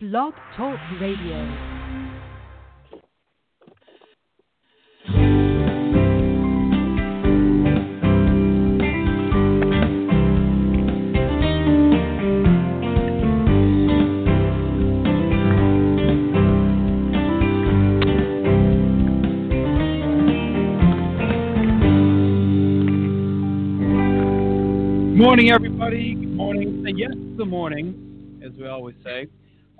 Blog Talk Radio. Good morning, everybody. Good morning. And yes, good morning, as we always say.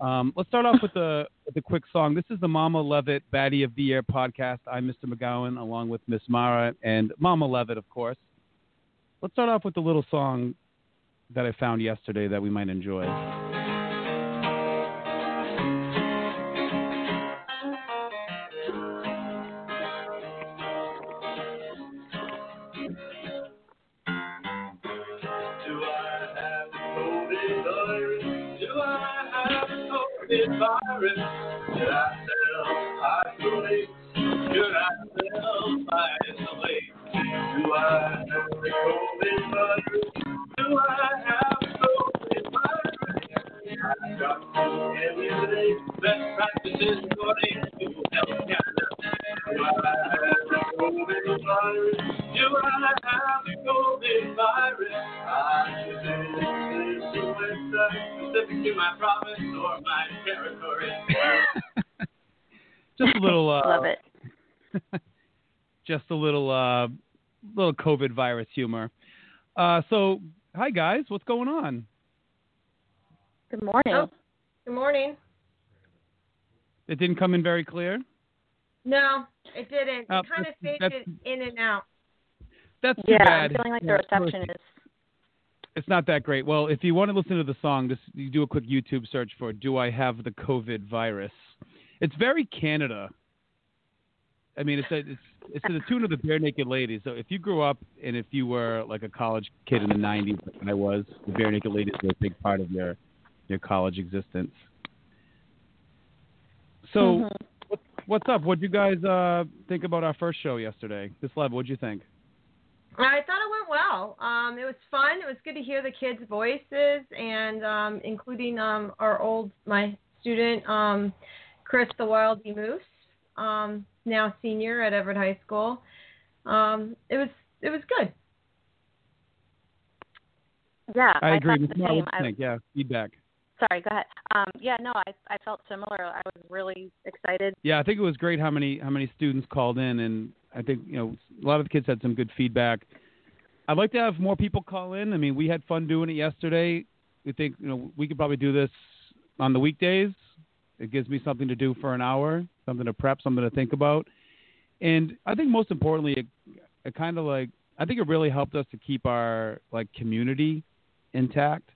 Um, let's start off with the a quick song. This is the Mama Levitt Baddie of the Year podcast. I'm Mr. McGowan, along with Miss Mara and Mama Levitt, of course. Let's start off with a little song that I found yesterday that we might enjoy. COVID virus? Should I self-isolate? Should I self-isolate? Do I have the COVID virus? Do I have best practices according to Health Canada. Do I have the COVID virus? Do I have the COVID virus? Should visit the specific to my province or my territory. Just a little. Uh, Love it. just a little uh, little COVID virus humor. Uh, so, hi guys, what's going on? Good morning. Oh, good morning. It didn't come in very clear. No, it didn't. Oh, it kind of faded in and out. That's too yeah, bad. I'm feeling like Yeah, the reception is. It's not that great. Well, if you want to listen to the song, just you do a quick YouTube search for "Do I have the COVID virus?" It's very Canada. I mean, it's a, it's it's to the tune of the Barenaked Ladies. So if you grew up and if you were like a college kid in the '90s, like I was, the Barenaked Ladies were a big part of your your college existence. So Mhm. what's up? What would you guys uh, think about our first show yesterday? This level, what'd you think? I thought it went well. Um, it was fun. It was good to hear the kids' voices, and um, including um, our old my student um, Chris the Wildy Moose, um, now senior at Everett High School. Um, it was it was good. Yeah, I agree. thought Miss the same. what do you I, think? Yeah, feedback. Sorry, go ahead. Um, yeah, no, I I felt similar. I was really excited. Yeah, I think it was great how many how many students called in, and I think you know a lot of the kids had some good feedback. I'd like to have more people call in. I mean, we had fun doing it yesterday. We think you know we could probably do this on the weekdays. It gives me something to do for an hour, something to prep, something to think about, and I think most importantly, it, it kind of like I think it really helped us to keep our like community intact.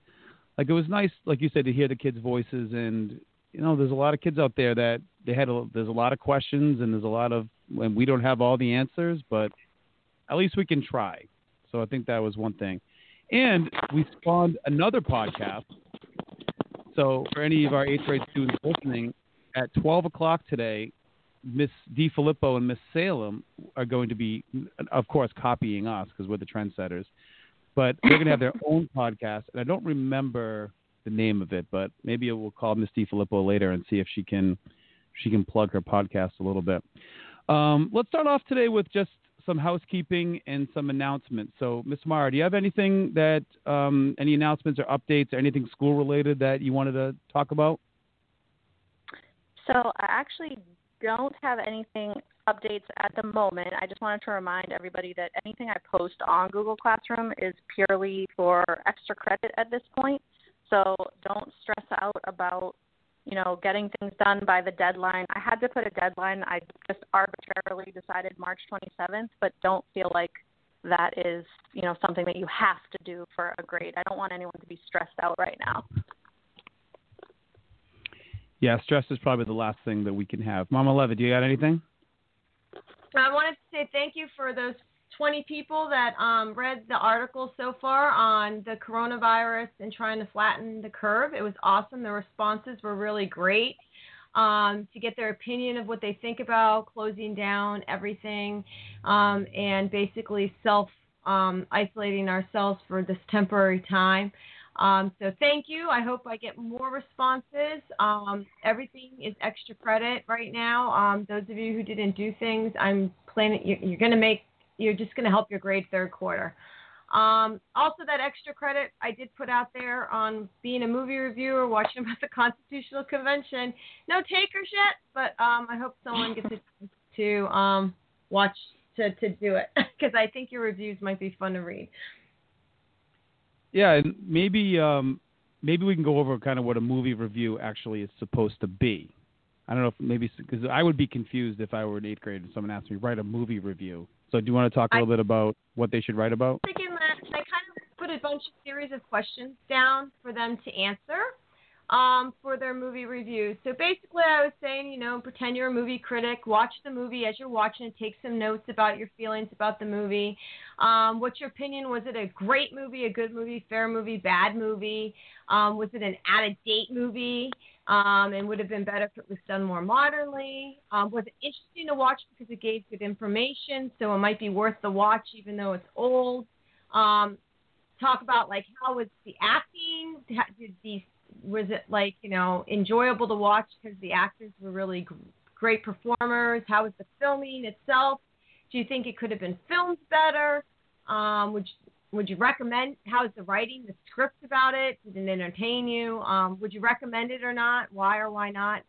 Like it was nice, like you said, to hear the kids' voices and you know, there's a lot of kids out there that they had a, there's a lot of questions and there's a lot of and we don't have all the answers, but at least we can try. So I think that was one thing. And we spawned another podcast. So for any of our eighth grade students listening, at 12 o'clock today, Miss DeFilippo and Miss Salem are going to be, of course, copying us because we're the trendsetters. But they're going to have their own podcast, and I don't remember the name of it, but maybe we'll call Miss DeFilippo later and see if she can she can plug her podcast a little bit. Um, let's start off today with just some housekeeping and some announcements. So, Miss Mara, do you have anything that um, any announcements or updates or anything school related that you wanted to talk about? So I actually don't have anything updates at the moment. I just wanted to remind everybody that anything I post on Google Classroom is purely for extra credit at this point. So don't stress out about, you know, getting things done by the deadline. I had to put a deadline. I just arbitrarily decided March 27th, but don't feel like that is, you know, something that you have to do for a grade. I don't want anyone to be stressed out right now. Yeah, stress is probably the last thing that we can have. Mama Levitt, do you got anything? I wanted to say thank you for those 20 people that um, read the article so far on the coronavirus and trying to flatten the curve. It was awesome. The responses were really great um, to get their opinion of what they think about closing down everything um, and basically self um, isolating ourselves for this temporary time. Um, so thank you. I hope I get more responses. Um, everything is extra credit right now. Um, those of you who didn't do things, I'm planning. You're, you're going to make. You're just going to help your grade third quarter. Um, also, that extra credit I did put out there on being a movie reviewer, watching about the Constitutional Convention. No takers yet, but um, I hope someone gets to um, watch to, to do it because I think your reviews might be fun to read. Yeah, and maybe um, maybe we can go over kind of what a movie review actually is supposed to be. I don't know if maybe because I would be confused if I were in eighth grade and someone asked me write a movie review. So do you want to talk a little bit about what they should write about? Thinking that I kind of put a bunch of series of questions down for them to answer um, for their movie reviews. So basically, I was saying, you know, pretend you're a movie critic, watch the movie as you're watching it, take some notes about your feelings about the movie. Um, what's your opinion? Was it a great movie, a good movie, fair movie, bad movie? Um, was it an out of date movie? Um, and would have been better if it was done more modernly. Um, was it interesting to watch because it gave good information, so it might be worth the watch even though it's old. Um, talk about like how was the acting? Did these was it like you know enjoyable to watch because the actors were really great performers? How was the filming itself? Do you think it could have been filmed better? Um, would you, would you recommend? How is the writing, the script about it? Did it entertain you? Um, would you recommend it or not? Why or why not?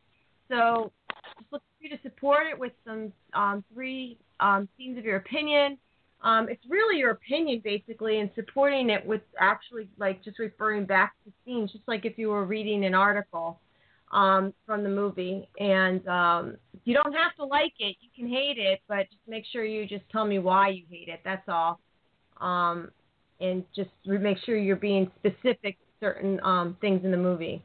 So just look for you to support it with some um, three um, scenes of your opinion. Um, it's really your opinion basically, and supporting it with actually like just referring back to scenes, just like if you were reading an article um, from the movie. And um, you don't have to like it; you can hate it, but just make sure you just tell me why you hate it. That's all. Um, and just make sure you're being specific to certain um, things in the movie.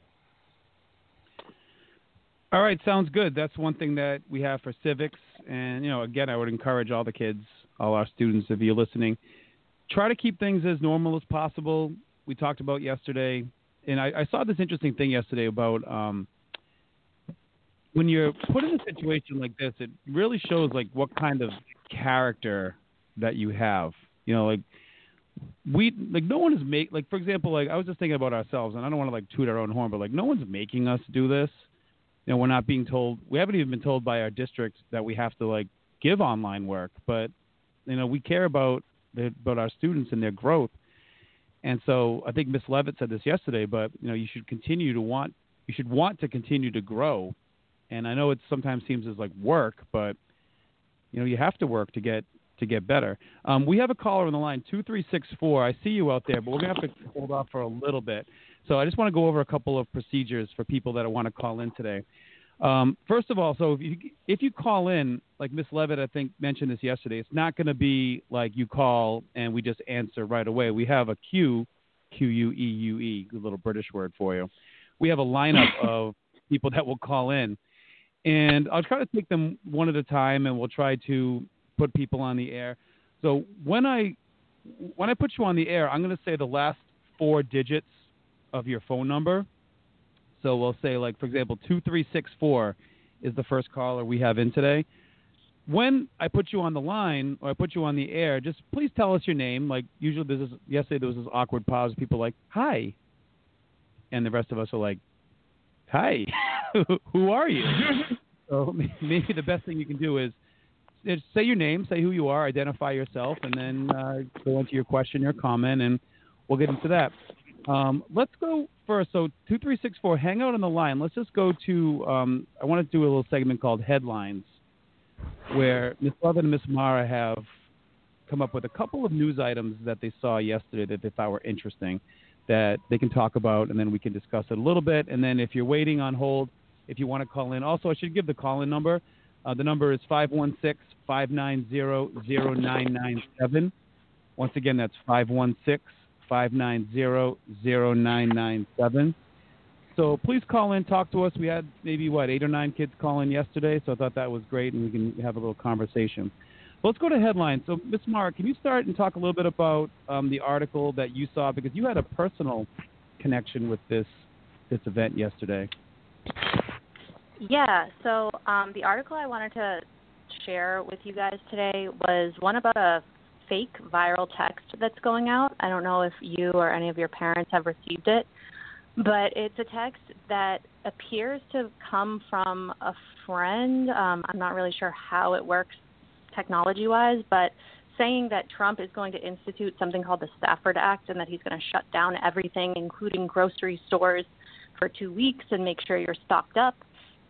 All right, sounds good. That's one thing that we have for civics, and you know, again, I would encourage all the kids, all our students, if you're listening, try to keep things as normal as possible. We talked about yesterday, and I, I saw this interesting thing yesterday about um, when you're put in a situation like this, it really shows like what kind of character that you have. You know, like we like no one is make like for example, like I was just thinking about ourselves, and I don't want to like toot our own horn, but like no one's making us do this. You know, we're not being told. We haven't even been told by our district that we have to like give online work, but you know, we care about the, about our students and their growth. And so I think Miss Levitt said this yesterday, but you know, you should continue to want you should want to continue to grow. And I know it sometimes seems as like work, but you know, you have to work to get to get better. Um, we have a caller on the line, two three six four. I see you out there, but we're gonna have to hold off for a little bit. So I just want to go over a couple of procedures for people that want to call in today. Um, first of all, so if you if you call in, like Miss Levitt, I think mentioned this yesterday, it's not going to be like you call and we just answer right away. We have a queue, Q U E U E, a little British word for you. We have a lineup of people that will call in, and I'll try to take them one at a time, and we'll try to put people on the air. So when I when I put you on the air, I'm going to say the last four digits of your phone number. So we'll say, like, for example, 2364 is the first caller we have in today. When I put you on the line or I put you on the air, just please tell us your name. Like, usually there's this, yesterday there was this awkward pause. People like, hi. And the rest of us are like, hi, who are you? so maybe the best thing you can do is is say your name, say who you are, identify yourself, and then uh, go into your question or comment, and we'll get into that. Um, let's go first. So two three six four. Hang out on the line. Let's just go to. Um, I want to do a little segment called headlines, where Miss Levin and Miss Mara have come up with a couple of news items that they saw yesterday that they thought were interesting, that they can talk about, and then we can discuss it a little bit. And then if you're waiting on hold, if you want to call in, also I should give the call-in number. Uh, the number is 516 590 0997. Once again, that's 516 590-0997. So please call in, talk to us. We had maybe what eight or nine kids call in yesterday, so I thought that was great, and we can have a little conversation. Let's go to headlines. So, Miss Mara, can you start and talk a little bit about um, the article that you saw because you had a personal connection with this this event yesterday. Yeah, so um, the article I wanted to share with you guys today was one about a fake viral text that's going out. I don't know if you or any of your parents have received it, but it's a text that appears to come from a friend. Um, I'm not really sure how it works technology wise, but saying that Trump is going to institute something called the Stafford Act and that he's going to shut down everything, including grocery stores, for two weeks and make sure you're stocked up.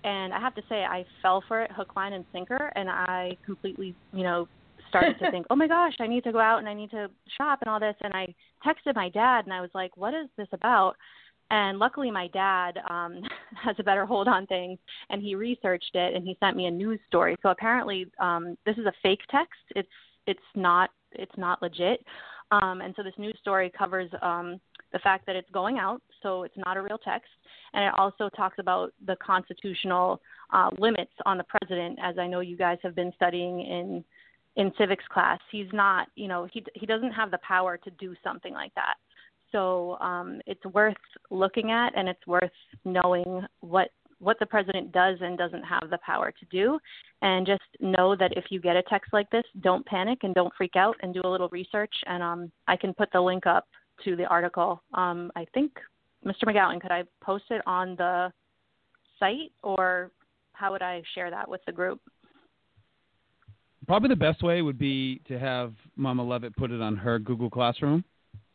And I have to say, I fell for it hook, line, and sinker, and I completely, you know, started to think, oh my gosh, I need to go out and I need to shop and all this. And I texted my dad and I was like, what is this about? And luckily, my dad um, has a better hold on things, and he researched it and he sent me a news story. So apparently, um, this is a fake text. It's it's not it's not legit. Um, and so this news story covers um, the fact that it's going out, so it's not a real text, and it also talks about the constitutional uh, limits on the president, as I know you guys have been studying in in civics class. He's not, you know, he he doesn't have the power to do something like that. So um, it's worth looking at, and it's worth knowing what what the president does and doesn't have the power to do. And just know that if you get a text like this, don't panic and don't freak out, and do a little research. And um, I can put the link up to the article. Um, I think, Mr. McGowan, could I post it on the site, or how would I share that with the group? Probably the best way would be to have Mama Levitt put it on her Google Classroom.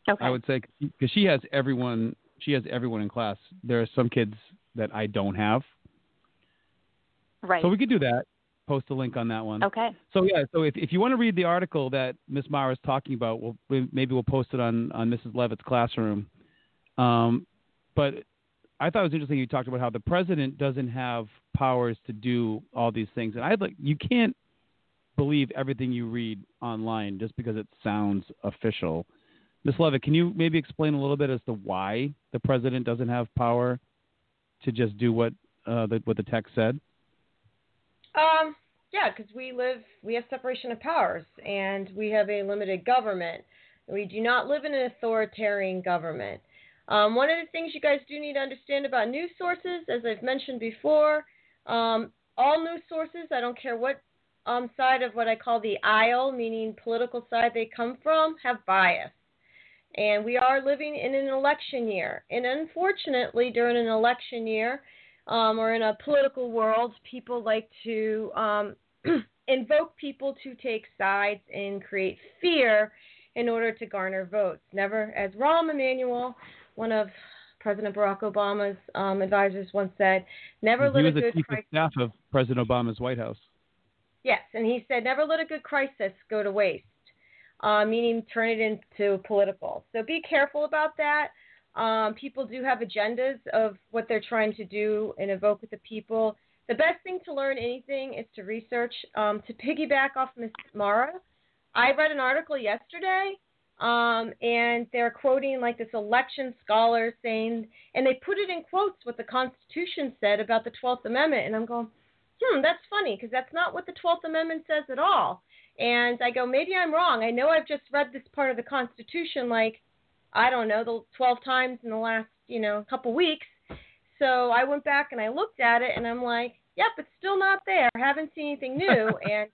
Okay. I would say because she has everyone. She has everyone in class. There are some kids that I don't have, right. so we could do that. Post a link on that one. okay. So yeah, so if, if you want to read the article that Miss Mara is talking about, we'll maybe we'll post it on on Mrs. Levitt's classroom. Um, but I thought it was interesting you talked about how the president doesn't have powers to do all these things, and I like you can't believe everything you read online just because it sounds official. Miss Levitt, can you maybe explain a little bit as to why the president doesn't have power to just do what uh, the, what the text said? Um, yeah, because we live, we have separation of powers, and we have a limited government. We do not live in an authoritarian government. Um, one of the things you guys do need to understand about news sources, as I've mentioned before, um, all news sources, I don't care what um, side of what I call the aisle, meaning political side they come from, have bias. And we are living in an election year. And unfortunately, during an election year um, or in a political world, people like to um, invoke people to take sides and create fear in order to garner votes. Never, as Rahm Emanuel, one of President Barack Obama's um, advisors once said, never he let a good chief crisis. of staff of President Obama's White House. Yes, and he said, never let a good crisis go to waste, uh, meaning turn it into political. So be careful about that. Um, people do have agendas of what they're trying to do and evoke with the people. The best thing to learn anything is to research. Um, to piggyback off Ms. Mara, I read an article yesterday, um, and they're quoting like this election scholar saying, and they put it in quotes what the Constitution said about the 12th Amendment. And I'm going, hmm, that's funny because that's not what the 12th Amendment says at all. And I go, maybe I'm wrong. I know I've just read this part of the Constitution like, I don't know, the 12 times in the last, you know, couple weeks. So I went back and I looked at it and I'm like, yep, it's still not there. I haven't seen anything new. and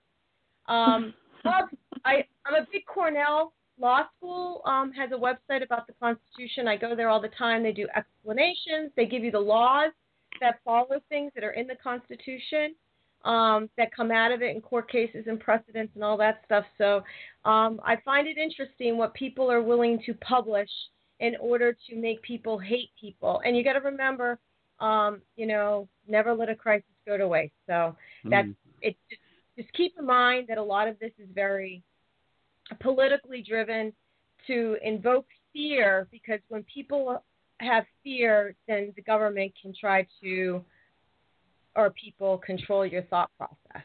um, well, I, I'm a big Cornell Law School um, has a website about the Constitution. I go there all the time. They do explanations. They give you the laws that follow things that are in the Constitution um, that come out of it in court cases and precedents and all that stuff. So um, I find it interesting what people are willing to publish in order to make people hate people. And you got to remember, um, you know, never let a crisis go to waste. So that's Mm. it. Just, just keep in mind that a lot of this is very politically driven to invoke fear because when people have fear, then the government can try to, or people control your thought process.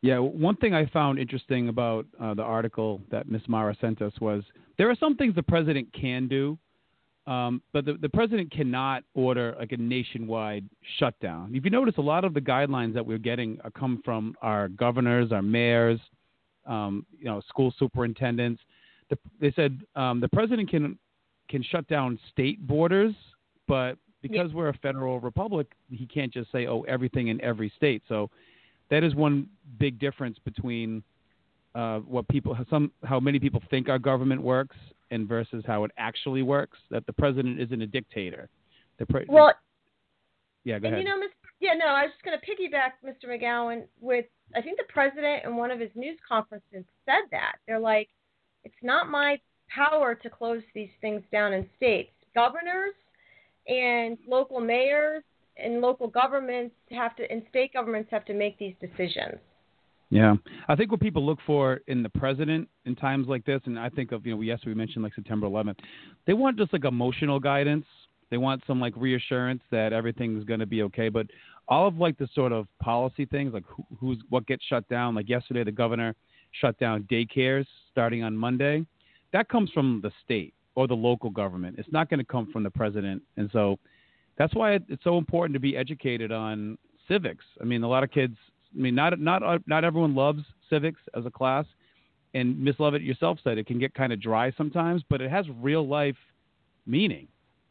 Yeah, one thing I found interesting about uh, the article that Miss Mara sent us was there are some things the president can do, um, but the, the president cannot order like a nationwide shutdown. If you notice, a lot of the guidelines that we're getting are come from our governors, our mayors, um, you know, school superintendents. The, they said um, the president can can shut down state borders, but because we're a federal republic, he can't just say, "Oh, everything in every state." So that is one big difference between uh, what people some how many people think our government works and versus how it actually works. That the president isn't a dictator. The pre- Well, yeah, go and ahead. you know, yeah, no, I was just going to piggyback Mr. McGowan with I think the president in one of his news conferences said that they're like, it's not my power to close these things down in states. Governors and local mayors and local governments have to and state governments have to make these decisions. Yeah, I think what people look for in the president in times like this, and I think of you know, yes, we mentioned like September 11th. They want just like emotional guidance. They want some like reassurance that everything's going to be okay. But all of like the sort of policy things, like who, who's what gets shut down. Like yesterday, the governor shut down daycares starting on Monday. That comes from the state or the local government. It's not going to come from the president, and so that's why it's so important to be educated on civics. I mean, a lot of kids. I mean, not not uh, not everyone loves civics as a class, and Miss Lovett yourself said it can get kind of dry sometimes, but it has real life meaning.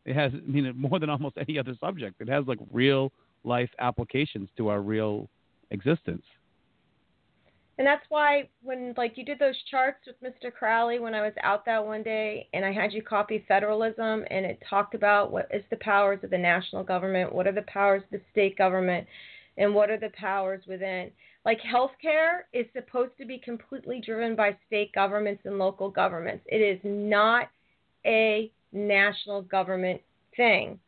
It has, I mean, more than almost any other subject. It has like real life applications to our real existence. And that's why when like you did those charts with Mr. Crowley when I was out that one day and I had you copy federalism and it talked about what is the powers of the national government, what are the powers of the state government, and what are the powers within. Like healthcare is supposed to be completely driven by state governments and local governments. It is not a national government thing.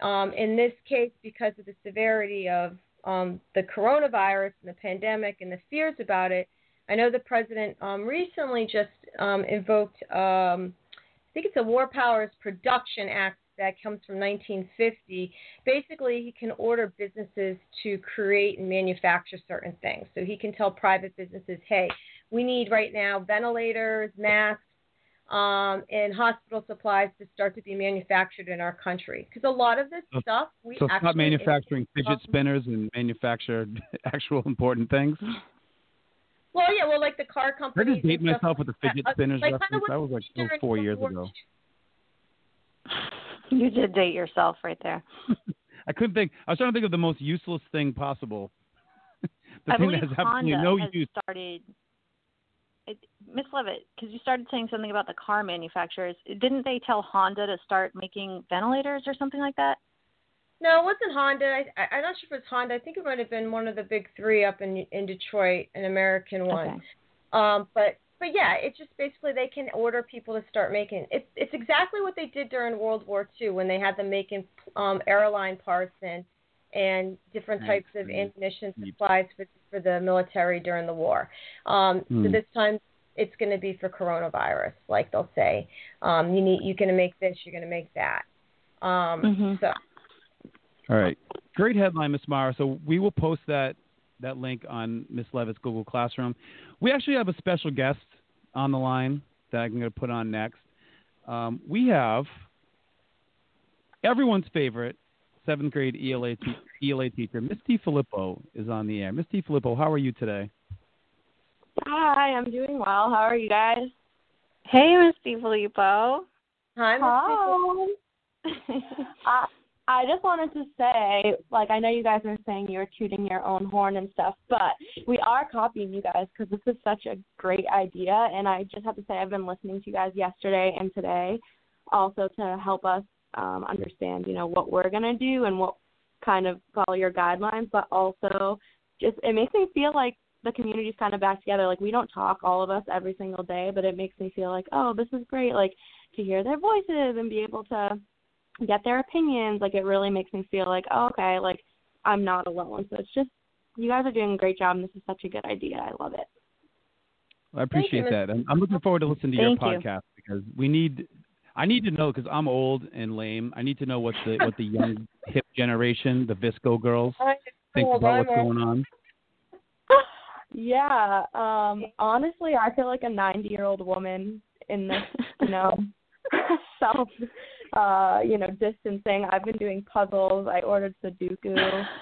Um, in this case, because of the severity of um, the coronavirus and the pandemic and the fears about it, I know the president um, recently just um, invoked, um, I think it's a War Powers Production Act that comes from 1950. Basically, he can order businesses to create and manufacture certain things. So he can tell private businesses, hey, we need right now ventilators, masks, um, and hospital supplies to start to be manufactured in our country. Because a lot of this So- stuff we So actually stop manufacturing fidget um, spinners and manufacture actual important things. Well, yeah, well, like the car I just date and stuff myself with the like that. fidget Uh, spinners like reference. That was like they did oh, four years ago. You did date yourself right there. I couldn't think. I was trying to think of the most useless thing possible. the I thing believe that has absolutely Honda no has use. started. It, Miss Levitt, because you started saying something about the car manufacturers. Didn't they tell Honda to start making ventilators or something like that? No, it wasn't Honda. I, I'm not sure if it was Honda. I think it might have been one of the big three up in in Detroit, an American one. Okay. Um, but but yeah, it's just basically they can order people to start making. It's it's exactly what they did during World War II when they had them making um, airline parts and and different Right. types of Mm. ammunition supplies for for the military during the war. Um, So Mm. this time it's going to be for coronavirus, like they'll say. Um, you need you're going to make this, you're going to make that. Um, Mhm. So All right. Great headline, Miss Mara. So we will post that that link on Miss Levitt's Google Classroom. We actually have a special guest on the line that I'm going to put on next. Um, we have everyone's favorite seventh grade ELA, te- ELA teacher, Miss DeFilippo, is on the air. Miss DeFilippo, how are you today? Hi, I'm doing well. How are you guys? Hey, Miss DeFilippo. hi, Miss Nichols. I I just wanted to say, like, I know you guys are saying you're tooting your own horn and stuff, but we are copying you guys because this is such a great idea. And I just have to say, I've been listening to you guys yesterday and today, also to help us um, understand, you know, what we're gonna do and what kind of follow your guidelines, but also just it makes me feel like the community's kind of back together. Like we don't talk all of us every single day, but it makes me feel like, oh, this is great. Like to hear their voices and be able to get their opinions. Like it really makes me feel like, oh, okay, like I'm not alone. So it's just you guys are doing a great job, and this is such a good idea. I love it. I appreciate Miss- that. I'm, I'm looking forward to listening to Thank your you. podcast because we need. I need to know because I'm old and lame. I need to know what the what the young hip generation, the VSCO girls, think about what's going on. Yeah. Um. Honestly, I feel like a 90 year old woman in this, you know, self, uh, you know, distancing. I've been doing puzzles. I ordered Sudoku.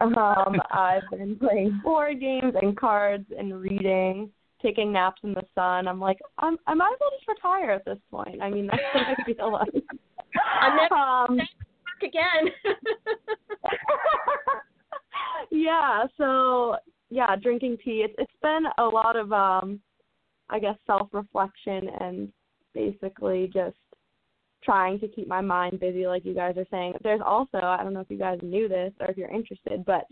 Um, I've been playing board games and cards and reading, taking naps in the sun. I'm like, I'm, I might as well just retire at this point. I mean, that's what I feel like. I'm never- um, Back again. yeah, so yeah, drinking tea. It's it's been a lot of um I guess self reflection and basically just trying to keep my mind busy like you guys are saying. There's also I don't know if you guys knew this or if you're interested, but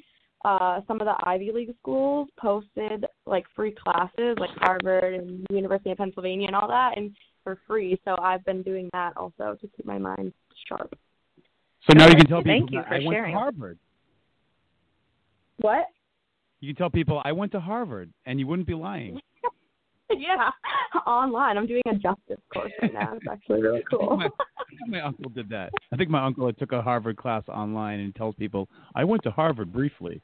uh some of the Ivy League schools posted like free classes like Harvard and University of Pennsylvania and all that and for free. So I've been doing that also to keep my mind sharp. So now you can tell people Thank you that for I went sharing. to Harvard. What? You can tell people I went to Harvard, and you wouldn't be lying. yeah, online. I'm doing a justice course right now. It's actually really cool. my, I think my uncle did that. I think my uncle took a Harvard class online and tells people I went to Harvard briefly.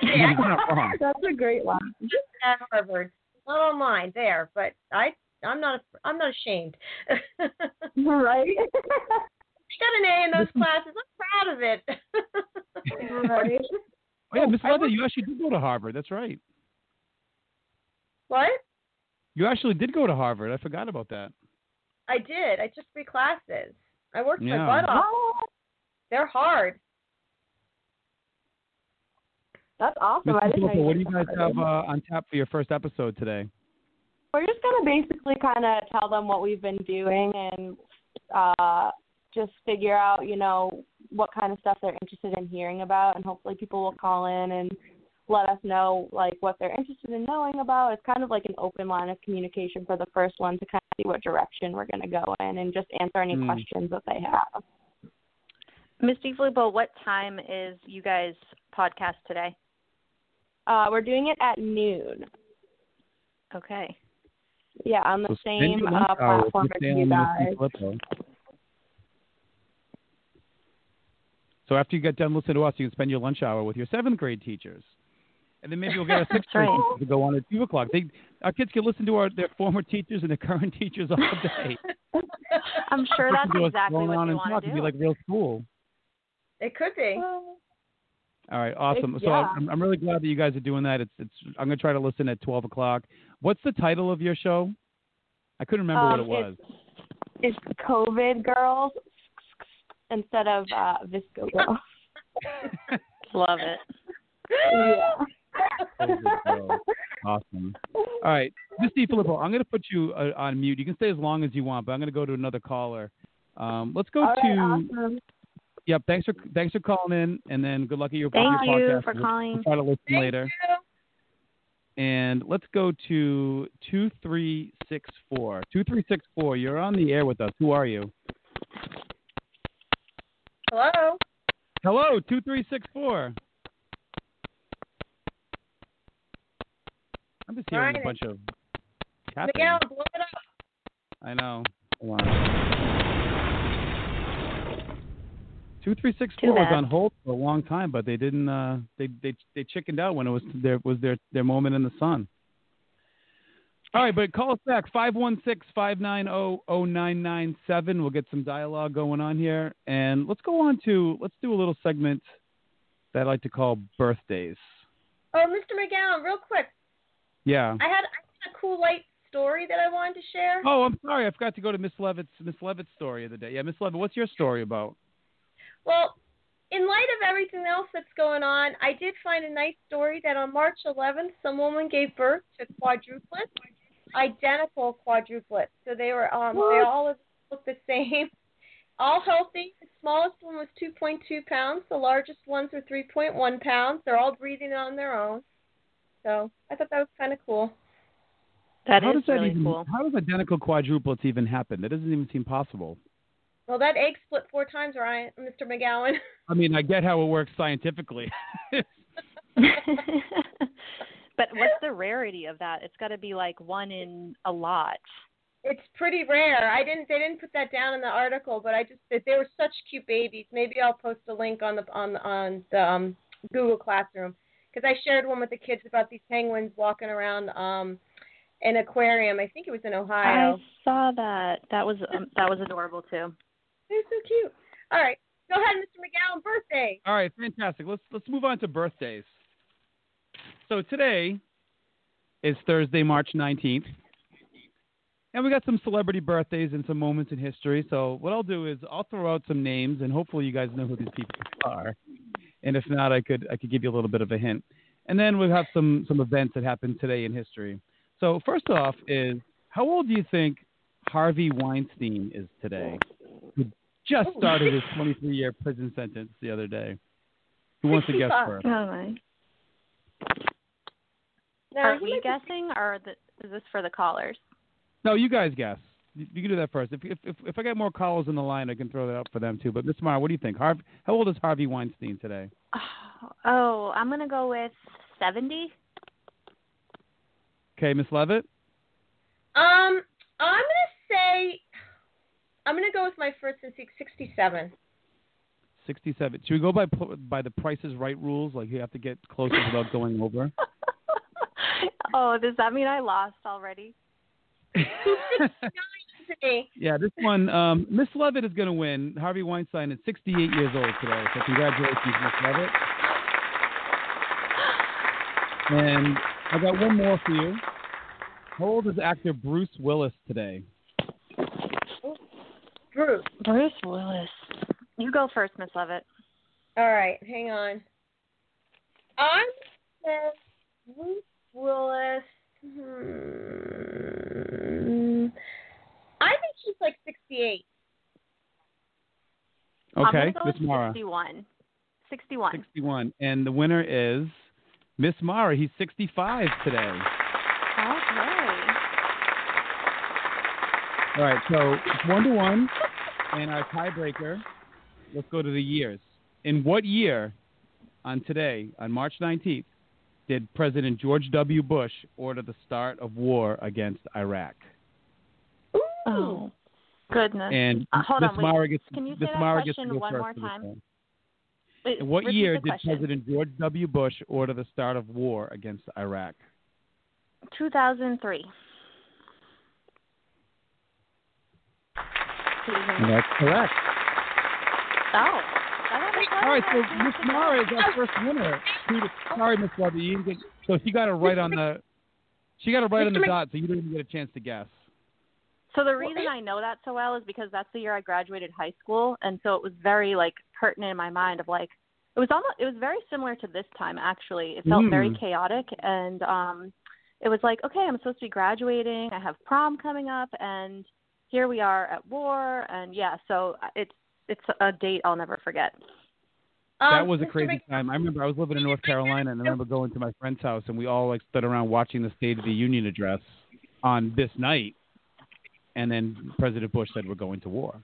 He's not wrong. That's a great one. Just at Harvard, not online there, but I I'm not I'm not ashamed. I Right? got an A in those classes. I'm proud of it. right. Oh, yeah, Miss I Leather, you actually did go to Harvard. That's right. what? You actually did go to Harvard. I forgot about that. I did. I took three classes. I worked Yeah. my butt off. Oh, They're hard. That's awesome. Miss I didn't know what do you guys went to have uh, on tap for your first episode today? We're just gonna basically kind of tell them what we've been doing and uh, just figure out, you know, what kind of stuff they're interested in hearing about, and hopefully people will call in and let us know like what they're interested in knowing about. It's kind of like an open line of communication for the first one to kind of see what direction we're gonna go in and just answer any Mm. questions that they have. Miss DeFilippo, what time is you guys podcast today? Uh, we're doing it at noon. Okay. Yeah, on the So same your uh, with platform as you guys. So after you get done listening to us, you can spend your lunch hour with your seventh grade teachers. And then maybe you'll get a sixth grade right. teacher to go on at two o'clock. They, our kids can listen to our their former teachers and their current teachers all day. I'm sure that's Listen to us exactly what on you want talk. to It'd do. be like real school. It could be. All right, awesome. So yeah. I'm, I'm really glad that you guys are doing that. It's it's. I'm gonna try to listen at 12 o'clock. What's the title of your show? I couldn't remember what Um, it was. It's COVID girls instead of uh, VSCO girls. Love it. yeah. COVID Girls. Awesome. All right, Miss DeFilippo, I'm going to put you uh, on mute. You can stay as long as you want, but I'm going to go to another caller. Um, let's go All to. right, awesome. Yep. Thanks for thanks for calling in, and then good luck at your, Thank your you podcast. for We'll- calling. We'll try to listen Thank later. you. And let's go to two three six four. Two three six four. You're on the air with us. Who are you? Hello. Hello, two three six four. I'm just hearing a bunch of tapping. Miguel, blow it up. I know. Hold on. Two three six Too four was on hold for a long time, but they didn't. Uh, they they they chickened out when it was their was their their moment in the sun. All right, but call us back five one six five nine zero zero nine nine seven. We'll get some dialogue going on here, and let's go on to let's do a little segment that I like to call birthdays. Oh, Mr. McGowan, real quick. Yeah. I had, I had a cool light story that I wanted to share. Oh, I'm sorry. I forgot to go to Miss Levitt's Miss Levitt's story of the day. Yeah, Miss Levitt, what's your story about? Well, in light of everything else that's going on, I did find a nice story that on March 11th, some woman gave birth to quadruplets, identical quadruplets. So they were, um, they all look the same, all healthy. The smallest one was 2.2 pounds. The largest ones are 3.1 pounds. They're all breathing on their own. So I thought that was kind of cool. That how is does that really even, cool. How does identical quadruplets even happen? That doesn't even seem possible. Well, that egg split four times, Ryan, Mr. McGowan. I mean, I get how it works scientifically. but what's the rarity of that? It's got to be like one in a lot. It's pretty rare. I didn't. They didn't put that down in the article, but I just they were such cute babies. Maybe I'll post a link on the on on the um, Google Classroom because I shared one with the kids about these penguins walking around um, an aquarium. I think it was in Ohio. I saw that. That was um, that was adorable too. They're so cute. All right, go ahead, Mr. McGowan. Birthday. All right, fantastic. Let's let's move on to birthdays. So today is Thursday, March 19th. And we got some celebrity birthdays and some moments in history. So what I'll do is I'll throw out some names and hopefully you guys know who these people are. And if not, I could I could give you a little bit of a hint. And then we'll have some some events that happened today in history. So first off, is how old do you think Harvey Weinstein is today? Who just started his 23-year prison sentence the other day. Who wants to guess 65. first? Oh my. No, Are he we might be- guessing, or the, is this for the callers? No, you guys guess. You, you can do that first. If, if if if I get more callers in the line, I can throw that up for them too. But Miss Mara, what do you think? Harvey, how old is Harvey Weinstein today? Oh, I'm gonna go with seventy. Okay, Miss Levitt. Um, I'm gonna say, I'm gonna go with my first and instinct, 67. 67. Should we go by by the Price Is Right rules? Like you have to get closer without going over. oh, does that mean I lost already? Yeah, this one, um, Miss Levitt is going to win. Harvey Weinstein is 68 years old today. So congratulations, Miss Levitt. And I got one more for you. How old is actor Bruce Willis today? Bruce. Bruce Willis. You go first, Miss Levitt. All right, hang on. I'm gonna Bruce Willis. Hmm. I think she's like 68. Okay, Miss Mara. Sixty-one. Sixty-one. 61. And the winner is Miss Mara. He's 65 today. Okay. All right, so it's one to one, and our tiebreaker. Let's go to the years. In what year, on today, on March 19th, did President George W. Bush order the start of war against Iraq? Oh, goodness. And Uh, hold Miss on, wait. Mara gets Can you say that Mara gets to question go one first more time? one. Wait, In what year did question. President George W. Bush order the start of war against Iraq? 2003. And that's correct. Oh. I thought it was All right, so Miss more. Mara is our first winner. Sorry, Miss Levy, you didn't get, so she got it right on the. She got it right on the dot, so you didn't even get a chance to guess. So the reason I know that so well is because that's the year I graduated high school, and so it was very like pertinent in my mind of like it was almost it was very similar to this time actually. It felt very Mm. chaotic, and um it was like okay, I'm supposed to be graduating, I have prom coming up, and here we are at war, and yeah, so it's it's a date I'll never forget. that Um, was a Mr. crazy Mc- time. I remember I was living in North Carolina, and I remember going to my friend's house, and we all like stood around watching the State of the Union address on this night, and then President Bush said we're going to war.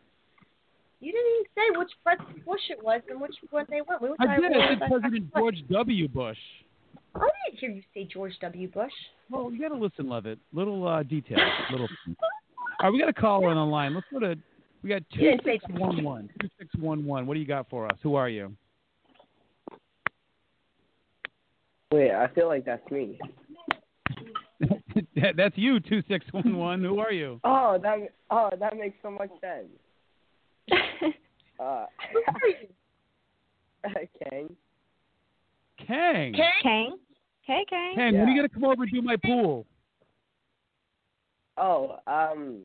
You didn't even say which President Bush it was and which one they went. We were I talking did. I said President George W. Bush. I didn't hear you say George W. Bush. Well, you got to listen, Levitt. Little uh, details, little. All right, we got a caller on the line. Let's go to. We got two You didn't say six one one. Two six one one. What do you got for us? Who are you? Wait, I feel like that's me. That- That's you. Two six one one. Who are you? Oh, that oh that makes so much sense. Uh, Khang. Khang. Okay. Khang, hey Khang. Khang, when are you gonna come over and do my pool? Oh, um,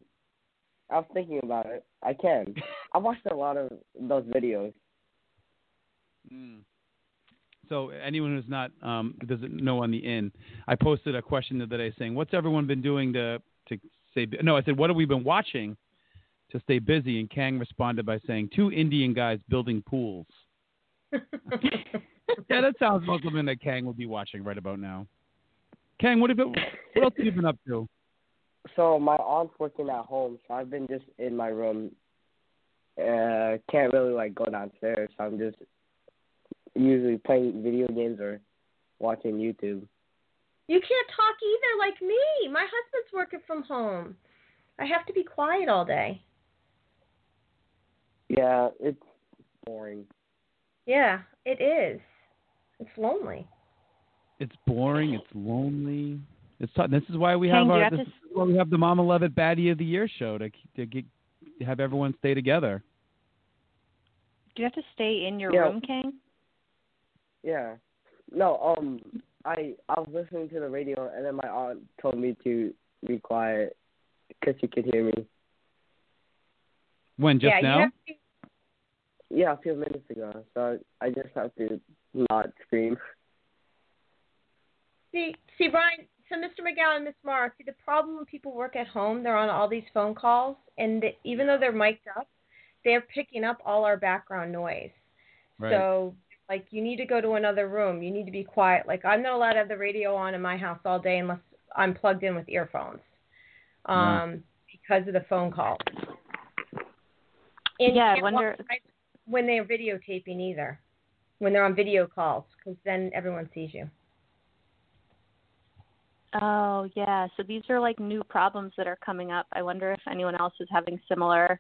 I was thinking about it. I can. I watched a lot of those videos. So anyone who's not um, doesn't know on the in, I posted a question the other day saying, "What's everyone been doing to to stay?" bu-" No, I said, "What have we been watching to stay busy?" And Khang responded by saying, two Indian guys building pools." Yeah, that sounds like something that Khang would be watching right about now. Khang, what have you, what else have you been up to? So my aunt's working at home, so I've been just in my room. Uh, can't really like go downstairs, so I'm just usually playing video games or watching YouTube. You can't talk either like me. My husband's working from home. I have to be quiet all day. Yeah, it's boring. Yeah, it is. It's lonely. It's boring. It's lonely. It's t- this is why we Khang, have do you our have this to- is why we have the Mama Levitt Baddie of the Year show to to get have everyone stay together. Do you have to stay in your Yeah. room, Khang? Yeah. No, um, I I was listening to the radio, and then my aunt told me to be quiet because she could hear me. When just yeah, now? to. Yeah, a few minutes ago. So I, I just have to not scream. See, see, Brian. To Mr. McGowan and Miss Mara, see the problem when people work at home, they're on all these phone calls, and the, even though they're mic'd up, they're picking up all our background noise. Right. So, like, you need to go to another room. You need to be quiet. Like, I'm not allowed to have the radio on in my house all day unless I'm plugged in with earphones, um, because of the phone calls. And Yeah, I wonder- when they're videotaping either, when they're on video calls, because then everyone sees you. Oh, yeah. So these are like new problems that are coming up. I wonder if anyone else is having similar,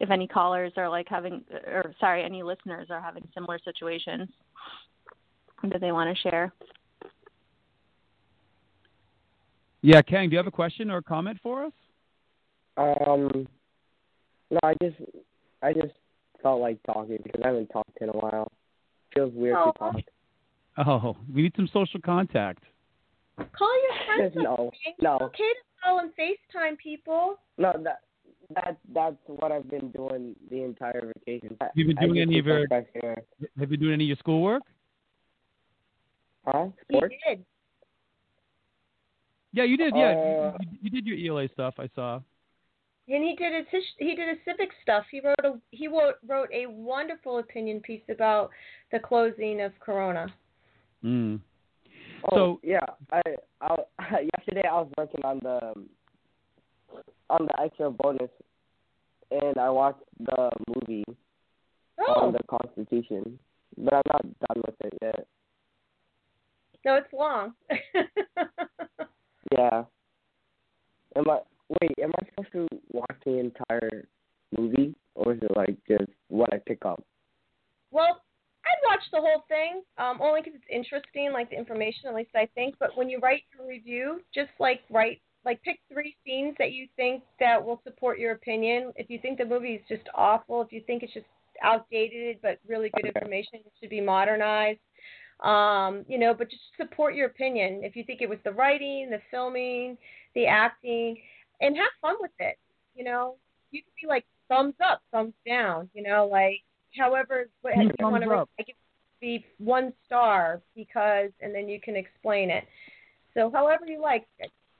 if any callers are like having, or sorry, any listeners are having similar situations that they want to share. Yeah, Khang, do you have a question or a comment for us? Um, no, I just, I just felt like talking because I haven't talked in a while. Feels weird Oh. to talk. Oh, we need some social contact. Call your friends. no, no, It's okay to call and FaceTime people. no. That, that, that's what I've been doing the entire vacation. I- You've been doing any of your- my. Have you been doing any of your schoolwork? Huh? He Sports? did. Yeah, you did. Yeah, Uh, you, you did your ELA stuff. I saw. And he did his his- he did his civic stuff. He wrote a he wrote wrote a wonderful opinion piece about the closing of Corona. Mm. Oh, So- yeah, I, I yesterday I was working on the on the extra bonus, and I watched the movie Oh on the Constitution, but I'm not done with it yet. no, it's long. Yeah. Am I wait? Am I supposed to watch the entire movie, or is it like just what I pick up? well, I'd watch the whole thing, um, only because it's interesting, like the information, at least I think. But when you write your review, just like write, like pick three scenes that you think that will support your opinion. If you think the movie is just awful, if you think it's just outdated but really good information, it should be modernized. Um, you know, but just support your opinion. If you think it was the writing, the filming, the acting, and have fun with it. You know, you can be like thumbs up, thumbs down. You know, like however what Hmm, you want to give be one star because, and then you can explain it. So however you like,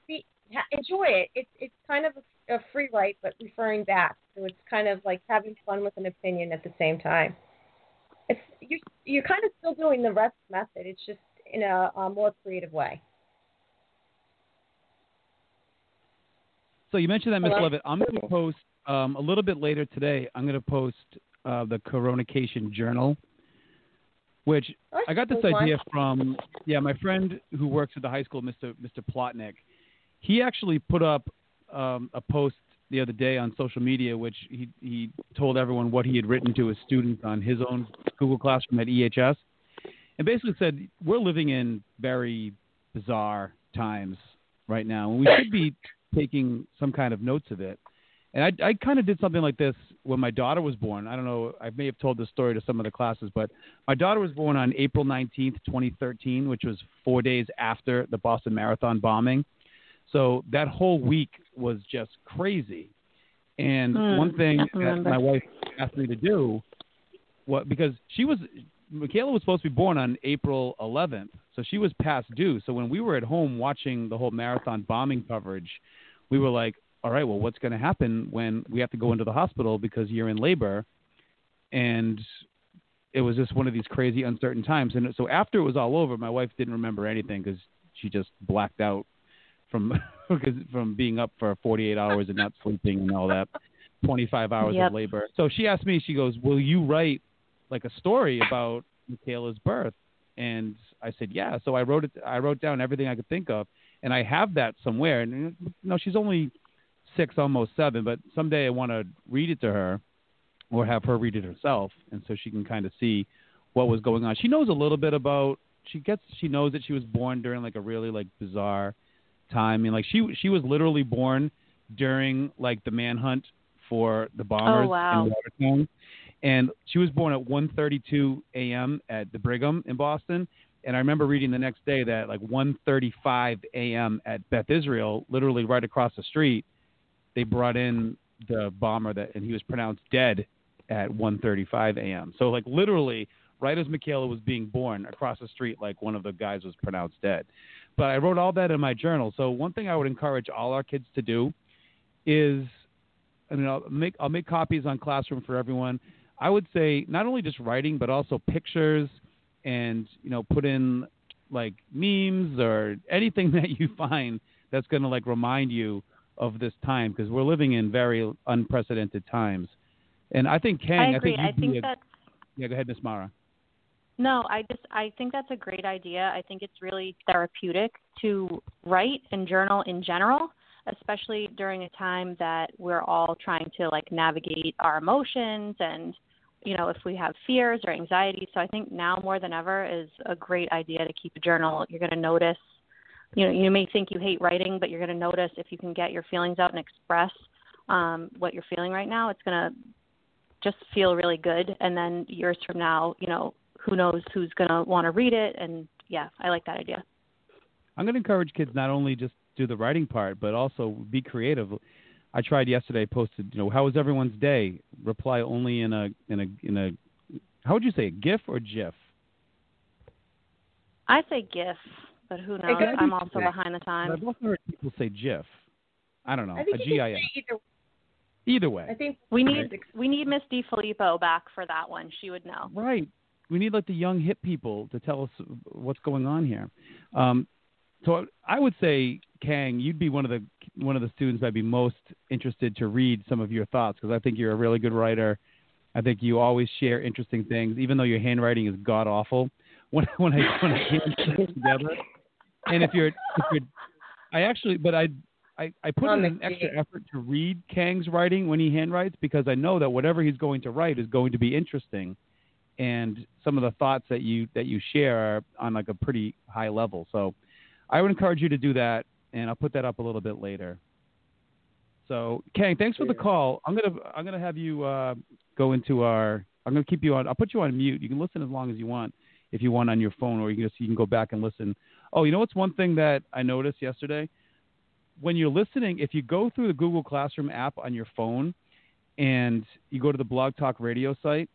be, ha, enjoy it. It's it's kind of a, a free write, but referring back. So it's kind of like having fun with an opinion at the same time. It's you're you're kind of still doing the rest method. It's just in a, a more creative way. So you mentioned that, Miss Levitt. I'm going to post um, a little bit later today. I'm going to post uh, the Corona-cation Journal, which I got this idea from yeah my friend who works at the high school, Mr. Mr. Plotnick. He actually put up um, a post the other day on social media, which he he told everyone what he had written to his students on his own Google Classroom at EHS, and basically said we're living in very bizarre times right now, and we should be taking some kind of notes of it. And I, I kind of did something like this when my daughter was born. I don't know, I may have told this story to some of the classes, but my daughter was born on April 19th, 2013, which was four days after the Boston Marathon bombing. So that whole week was just crazy. And Hmm, one thing that my wife asked me to do, what because she was Michaela was supposed to be born on April 11th, so she was past due. So when we were at home watching the whole marathon bombing coverage, we were like, all right, well, what's going to happen when we have to go into the hospital because you're in labor? And it was just one of these crazy, uncertain times. And so after it was all over, my wife didn't remember anything because she just blacked out from because from being up for 48 hours and not sleeping and all that, 25 hours Yep. of labor. So she asked me, she goes, "Will you write like a story about Michaela's birth?" And I said, "Yeah." So I wrote it. I wrote down everything I could think of, and I have that somewhere. And you know, she's only six, almost seven, but someday I want to read it to her, or have her read it herself, and so she can kind of see what was going on. She knows a little bit about. She gets. She knows that she was born during like a really like bizarre time. I mean, like she she was literally born during like the manhunt for the bombers Oh, wow. in Watertown, and she was born at 1:32 a.m. at the Brigham in Boston. And I remember reading the next day that like 1:35 a.m. at Beth Israel, literally right across the street, they brought in the bomber that, and he was pronounced dead at 1:35 a.m. So like literally right as Michaela was being born across the street, like one of the guys was pronounced dead. but I wrote all that in my journal. So one thing I would encourage all our kids to do is, I mean, I'll make I'll make copies on Classroom for everyone. I would say not only just writing, but also pictures, and you know, put in like memes or anything that you find that's going to like remind you of this time because we're living in very unprecedented times. And I think Khang, I agree. think, I you'd be think a- that's yeah. Go ahead, Miss Mara. No, I just I think that's a great idea. I think it's really therapeutic to write and journal in general, especially during a time that we're all trying to like navigate our emotions and you know, if we have fears or anxiety. So I think now more than ever is a great idea to keep a journal. You're going to notice you know, you may think you hate writing, but you're going to notice if you can get your feelings out and express um what you're feeling right now, it's going to just feel really good and then years from now, you know, who knows who's going to want to read it and yeah, I like that idea. I'm going to encourage kids not only just do the writing part, but also be creative. I tried yesterday. Posted, you know, how was everyone's day? Reply only in a in a in a. How would you say a GIF or GIF? I say GIF, but who knows? gotta I'm also GIF. behind the times. I've also heard people say GIF. I don't know. I think a GIF. either. Either way. I think We Right. need we need Miss DeFilippo back for that one. She would know. Right. We need like the young hip people to tell us what's going on here. Um, so I would say, Khang, you'd be one of the one of the students I'd be most interested to read some of your thoughts because I think you're a really good writer. I think you always share interesting things, even though your handwriting is god awful. When when I when I hand things together, and if you're if you're, I actually, but I I, I put in an extra effort to read Khang's writing when he handwrites because I know that whatever he's going to write is going to be interesting, and some of the thoughts that you that you share are on like a pretty high level. So I would encourage you to do that, and I'll put that up a little bit later. So Khang, thanks for the call. I'm gonna I'm gonna have you uh, go into our. I'm gonna keep you on. I'll put you on mute. You can listen as long as you want if you want on your phone, or you can just you can go back and listen. Oh, you know what's one thing that I noticed yesterday? When you're listening, if you go through the Google Classroom app on your phone and you go to the Blog Talk Radio site,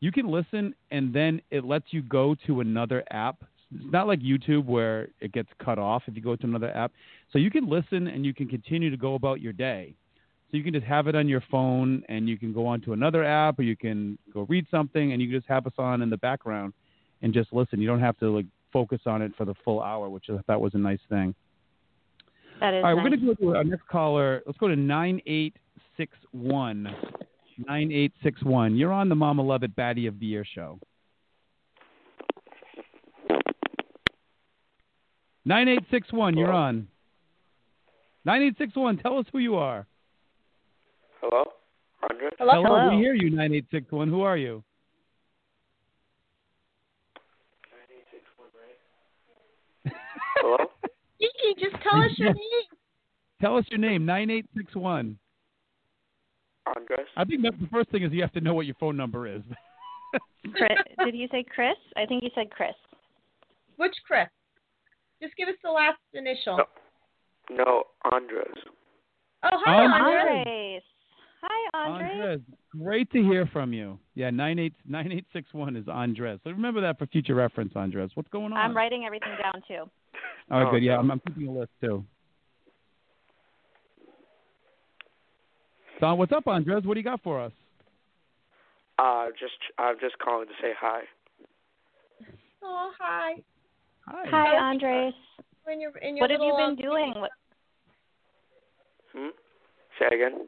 you can listen and then it lets you go to another app. It's not like YouTube where it gets cut off if you go to another app. So you can listen and you can continue to go about your day. So you can just have it on your phone and you can go on to another app or you can go read something and you can just have us on in the background and just listen. You don't have to like focus on it for the full hour, which I thought was a nice thing. That is All right, nice. we're going to go to our next caller. Let's go to 9861. 9861. You're on the Mama Levitt Baddie of the Year show. 9861, you're on. 9861, tell us who you are. Hello? Andre? Hello? Hello. we hear you, 9861. Who are you? Hello? Kiki, just tell us your name. Tell us your name, 9861. Andres? I think that the first thing is you have to know what your phone number is. Chris, did you say Chris? I think you said Chris. Which Chris? Just give us the last initial. No. No, Andres. Oh, hi, Andres. Andres. Hi, Andres. Andres, great to hear from you. Yeah, 98 9861 is Andres. So remember that for future reference, Andres. What's going on? I'm writing everything down too. All right, Oh, good. Yeah. I'm, I'm keeping a list too. Don, what's up, Andres? What do you got for us? Uh, just I'm just calling to say hi. Oh, hi. Hi. Hi, Andres. In your, in your What have you been um, doing? What, Hmm? Say again.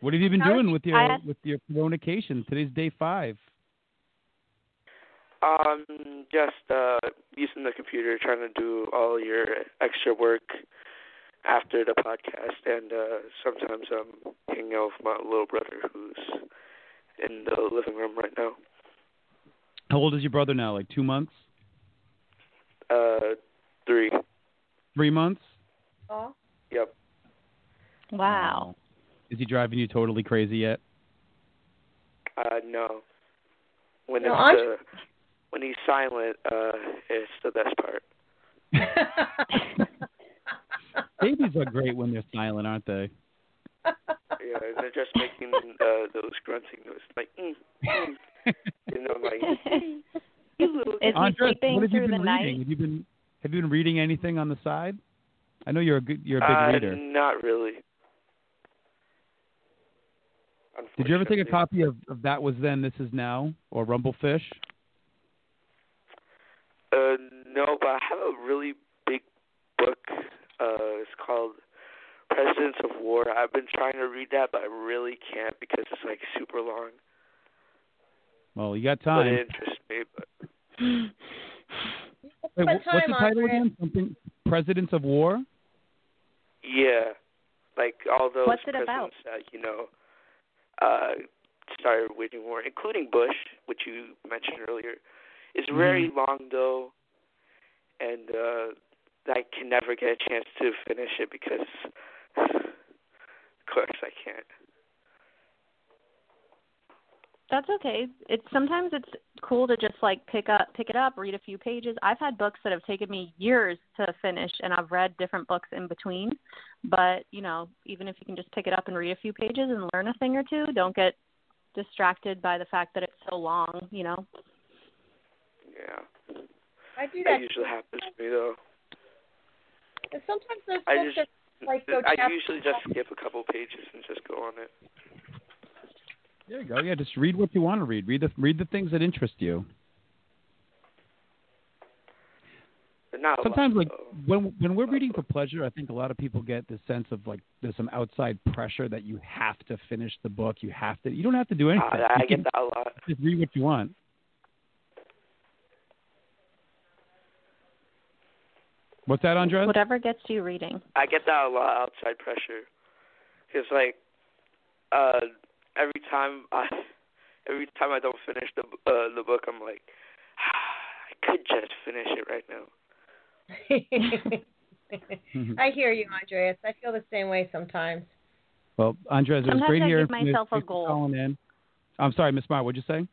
What have you been How doing you- with your I- with your corona-cation? Today's day five. Um, just uh, using the computer, trying to do all your extra work after the podcast, and uh, sometimes I'm hanging out with my little brother who's in the living room right now. How old is your brother now? Like two months? Uh, three. Three months? Oh, Yep. wow. Is he driving you totally crazy yet? Uh, no. When No, it's Andre- uh, when he's silent, uh, it's the best part. Babies are great when they're silent, aren't they? Yeah, they're just making uh, those grunting noises, like, mm, mm. you know, like, Is he Andres, sleeping what have you through been the reading? night? Have you been Have you been reading anything on the side? I know you're a good you're a big uh, reader. Not really. Did you ever take a copy of, of That Was Then, This Is Now, or Rumblefish? Uh, no, but I have a really big book. Uh, it's called Presidents of War. I've been trying to read that, but I really can't because it's like super long. Well, you got But time. it interests me. But Wait, what's time the on title it. again? Something Presidents of War? yeah, like all those What's it about? presidents that you know uh, started waging war, including Bush, which you mentioned earlier. It's very Mm-hmm. long though, and uh, I can never get a chance to finish it because, of course, I can't. That's okay. It's sometimes it's cool to just like pick up pick it up, read a few pages. I've had books that have taken me years to finish and I've read different books in between. But, you know, even if you can just pick it up and read a few pages and learn a thing or two, don't get distracted by the fact that it's so long, you know. Yeah, I do that that. usually happens to me though. And sometimes those I books just, are like go I usually just skip a couple pages and just go on it. There you go. Yeah, just read what you want to read. Read the read the things that interest you. Not a Sometimes, lot, like though. when when we're reading for pleasure, I think a lot of people get the sense of like there's some outside pressure that you have to finish the book. You have to. You don't have to do anything. Uh, I You get that a lot. Just read what you want. What's that, Andres? Whatever gets you reading. I get that a lot outside pressure. Cause like, uh, every time I, every time I don't finish the uh the book, I'm like, I could just finish it right now. I hear you, Andres. I feel the same way sometimes. Well, Andres, it was Sometimes great I hearing give from you. myself a goal. calling in. I'm sorry, Miss Smart. What'd you say?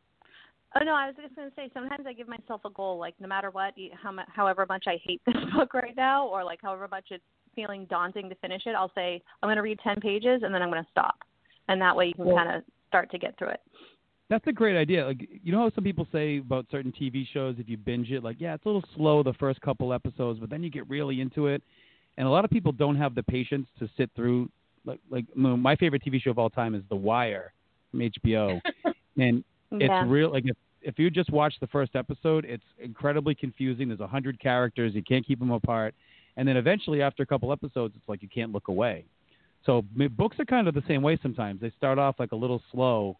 Oh no, I was just going to say sometimes I give myself a goal like no matter what, how however much I hate this book right now or like however much it's feeling daunting to finish it, I'll say I'm going to read 10 pages and then I'm going to stop. And that way you can Well- kind of start to get through it. That's a great idea. Like you know how some people say about certain TV shows, if you binge it, like yeah, it's a little slow the first couple episodes, but then you get really into it. And a lot of people don't have the patience to sit through. Like like my favorite TV show of all time is The Wire from HBO, and it's yeah. real. Like if if you just watch the first episode, it's incredibly confusing. There's a hundred characters, you can't keep them apart, and then eventually after a couple episodes, it's like you can't look away. So books are kind of the same way sometimes. They start off like a little slow,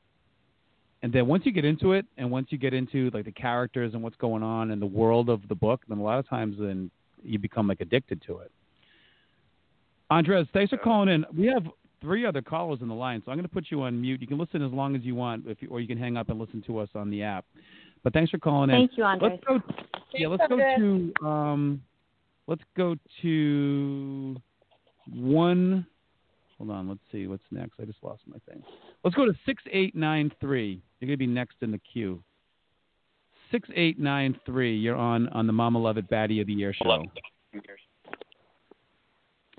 and then once you get into it, and once you get into like the characters and what's going on in the world of the book, then a lot of times then you become like addicted to it. Andres, thanks for calling in. We have three other callers in the line, so I'm going to put you on mute. You can listen as long as you want, if you, or you can hang up and listen to us on the app. But thanks for calling in. Thank you, Andres. Let's go. Yeah, let's go to um, let's go to one. Hold on. Let's see what's next. I just lost my thing. Let's go to six eight nine three. You're gonna be next in the queue. Six eight nine three. You're on on the Mama Levitt Baddie of the Year show.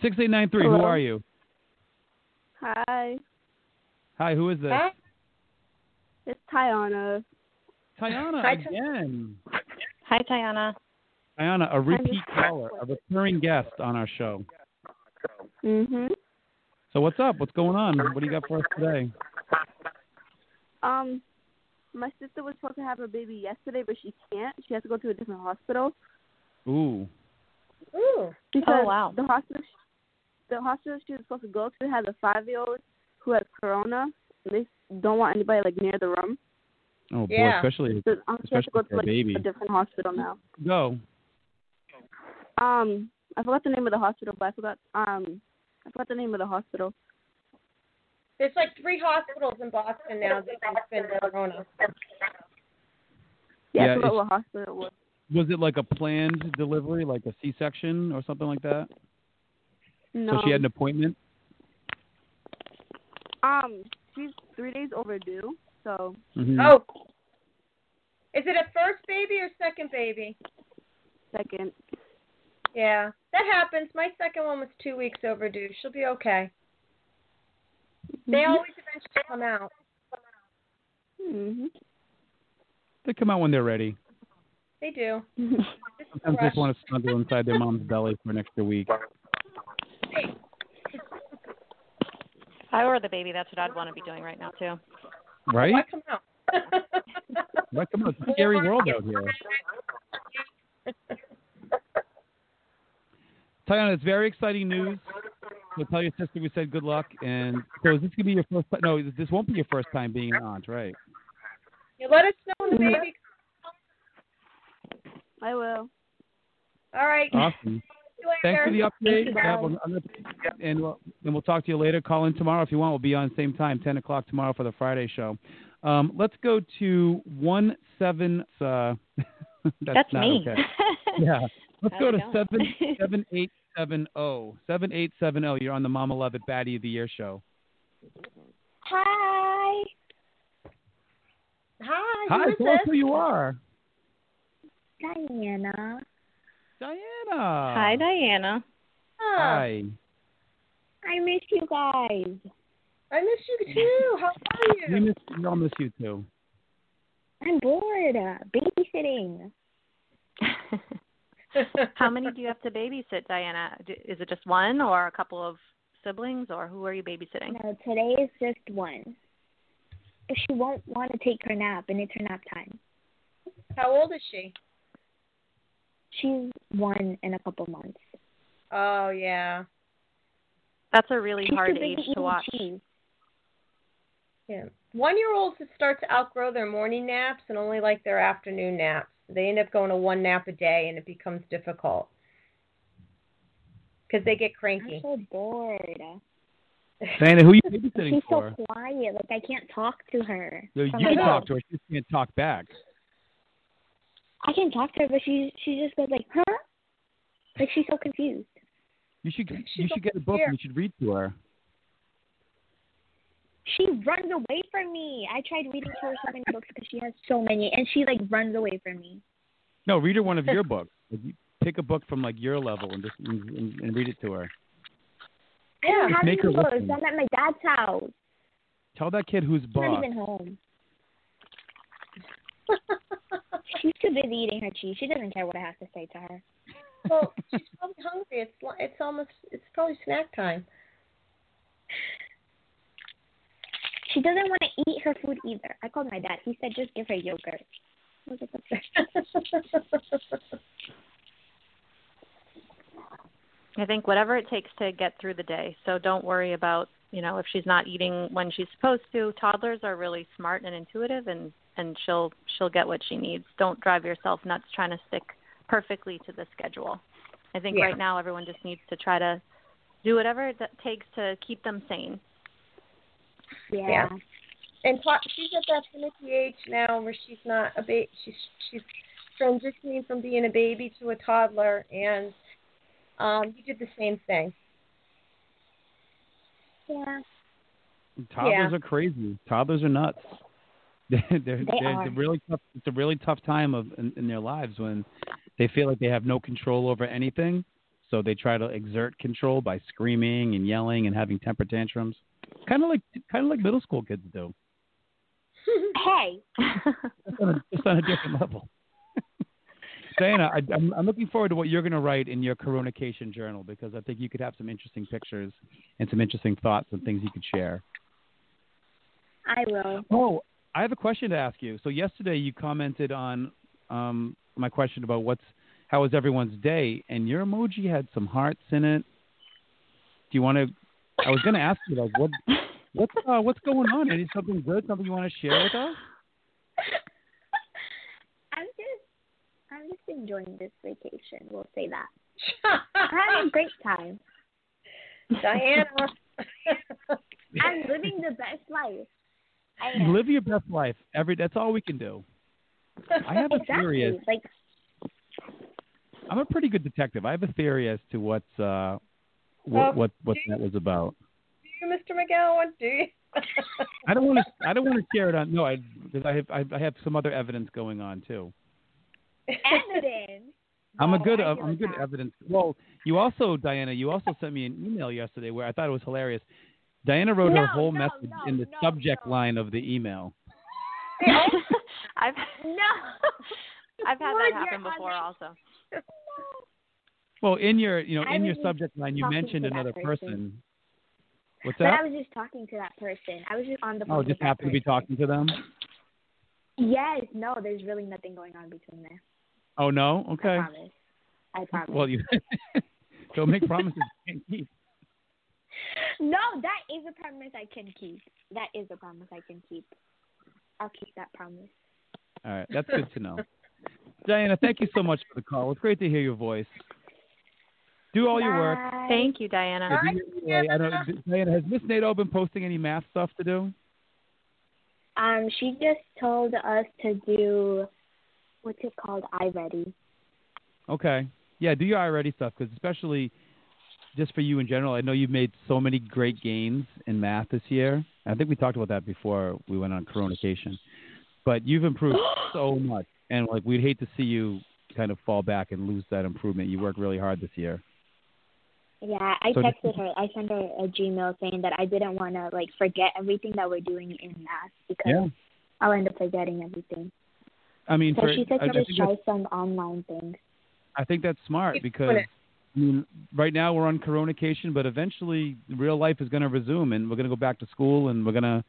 Six eight nine three. Who are you? Hi, Hi. Who is this? Huh? it's Tyana. Tyana Hi, again. Hi, Tyana. Tyana, a repeat caller, a recurring guest on our show. Mhm. So what's up? What's going on? What do you got for us today? Um, my sister was supposed to have her baby yesterday, but she can't. She has to go to a different hospital Ooh. Ooh. because wow. the hospital, the hospital she was supposed to go to has a five-year-old who has corona. And they don't want anybody like near the room. Oh boy, Yeah. especially So um, she has to go Especially to for a like baby. a different hospital now. go. Um, I forgot the name of the hospital, but I forgot um, I forgot the name of the hospital. There's like three hospitals in Boston now that have been corona. Yeah, Yeah, I forgot what hospital it was. Was it like a planned delivery, like a C-section or something like that? No. So she had an appointment. Um, she's three days overdue. So Mhm. Oh. Is it a first baby or second baby? second. Yeah, that happens. My second one was two weeks overdue. She'll be okay. They always eventually come out. hmm They come out when they're ready. They do. Sometimes they just want to snuggle inside their mom's belly for an extra week. If I were the baby, that's what I'd want to be doing right now too. Right? Why come out? Right? Come out? it's a scary world out here. Tyana, it's very exciting news. So tell your sister we said good luck. And so is this gonna be your first? No, this won't be your first time being an aunt, right? You let us know when the baby. Mm-hmm. I will. All right. Awesome. Thanks for the update. Yeah, we'll- and we'll and we'll talk to you later. Call in tomorrow if you want. We'll be on the same time, ten o'clock tomorrow for the Friday show. Um, let's go to one seven. Uh, that's, That's not me. Okay. Yeah. Let's How's go to seven seven eight seven zero seven eight seven zero. You're on the Mama Levitt Baddie of the Year show. Hi. Hi. Hi, tell us who you are. Diana. Diana. Hi, Diana. Huh. Hi. I miss you guys. I miss you too. How are you? We you? miss we all miss you too. I'm bored. Uh, babysitting. How many do you have to babysit, Diana? Is it just one or a couple of siblings, or who are you babysitting? No, today is just one. But she won't want to take her nap, and it's her nap time. How old is she? She's one in a couple months. Oh yeah. That's a really She's hard age to watch. cheese. Yeah. One year olds start to outgrow their morning naps and only like their afternoon naps. They end up going to one nap a day and it becomes difficult. Because they get cranky. I'm cranky. so bored. Diana, who are you babysitting She's for? so quiet. Like I can't talk to her. No, you can talk to her. She just can't talk back. I can talk to her, but she she just goes like, huh? Like she's so confused. You should She's you should get a book and you should read to her. She runs away from me. I tried reading to her so many books because she has so many, and she like runs away from me. No, read her one of your books. Like, pick a book from like your level and just and, and, read it to her. I don't Just have make any books. listen. I'm at my dad's house. Tell that kid who's boss. not even home. She's too busy eating her cheese. She doesn't care what I have to say to her. well, she's probably hungry. It's li- it's almost it's probably snack time. She doesn't want to eat her food either. I called my dad. He said just give her yogurt. I was like. I think whatever it takes to get through the day. So don't worry about, you know, if she's not eating when she's supposed to. Toddlers are really smart and intuitive and and she'll she'll get what she needs. Don't drive yourself nuts trying to stick perfectly to the schedule. I think Yeah. right now everyone just needs to try to do whatever it takes to keep them sane. yeah. Yeah. And to- she's at that finicky age now where she's not a baby. She's she's transitioning from being a baby to a toddler, and um, you did the same thing. Yeah. Toddlers Yeah. are crazy. Toddlers are nuts. They're, they're, They they're, are. they're really tough. It's a really tough time of in, in their lives when they feel like they have no control over anything. So they try to exert control by screaming and yelling and having temper tantrums. Kind of like kind of like middle school kids do, Hey. just on a, just on a different level. Diana, I, I'm, I'm looking forward to what you're going to write in your Corona-cation journal because I think you could have some interesting pictures and some interesting thoughts and things you could share. I will. Oh, I have a question to ask you. So yesterday you commented on um, my question about what's how was everyone's day, and your emoji had some hearts in it. Do you want to? I was going to ask you like what what's uh, what's going on? Any something good? Something you want to share with us? I'm just I'm just enjoying this vacation. We'll say that. I'm having a great time. Diana. I'm living the best life. Live your best life. Every that's all we can do. I have a theory. As, Like I'm a pretty good detective. I have a theory as to what's uh, what what what that was about. do you, Mr. McGowan? Do you? I don't want to. I don't want to share it on. No, I because I have I, I have some other evidence going on too. evidence. I'm a good. I I'm a good that. evidence. Well, you also, Diana, you also sent me an email yesterday where I thought it was hilarious. Diana wrote No, her whole no, message no, in the no, subject no. line of the email. I've No. I've had that happen before on also. Well, in your you know I in your subject line, you mentioned another person. person. What's But that? I was just talking to that person. I was just on the oh, phone. Oh, just that happened to be talking to them. Yes, no, there's really nothing going on between there. Oh no. I Okay. promise. I promise. Well, you don't make promises you can't keep. No, that is a promise I can keep. That is a promise I can keep. I'll keep that promise. All right, that's good to know. Diana, thank you so much for the call. It's great to hear your voice. Do all your work. Bye. Thank you, Diana. Yeah, do your- I don't, Diana, has Miss Nato been posting any math stuff to do? Um, she just told us to do what's it called? iReady. Okay. Yeah, do your iReady stuff because especially just for you in general, I know you've made so many great gains in math this year. I think we talked about that before we went on Corona-cation. But you've improved so much, and like we'd hate to see you kind of fall back and lose that improvement. You worked really hard this year. Yeah, I So just- texted her. I sent her a Gmail saying that I didn't want to like forget everything that we're doing in math because Yeah. I'll end up forgetting everything. I mean, So for, she said I, to I just think try some online things. I think that's smart because doing it. I mean, right now we're on Corona-cation, but eventually real life is going to resume, and we're going to go back to school, and we're going to.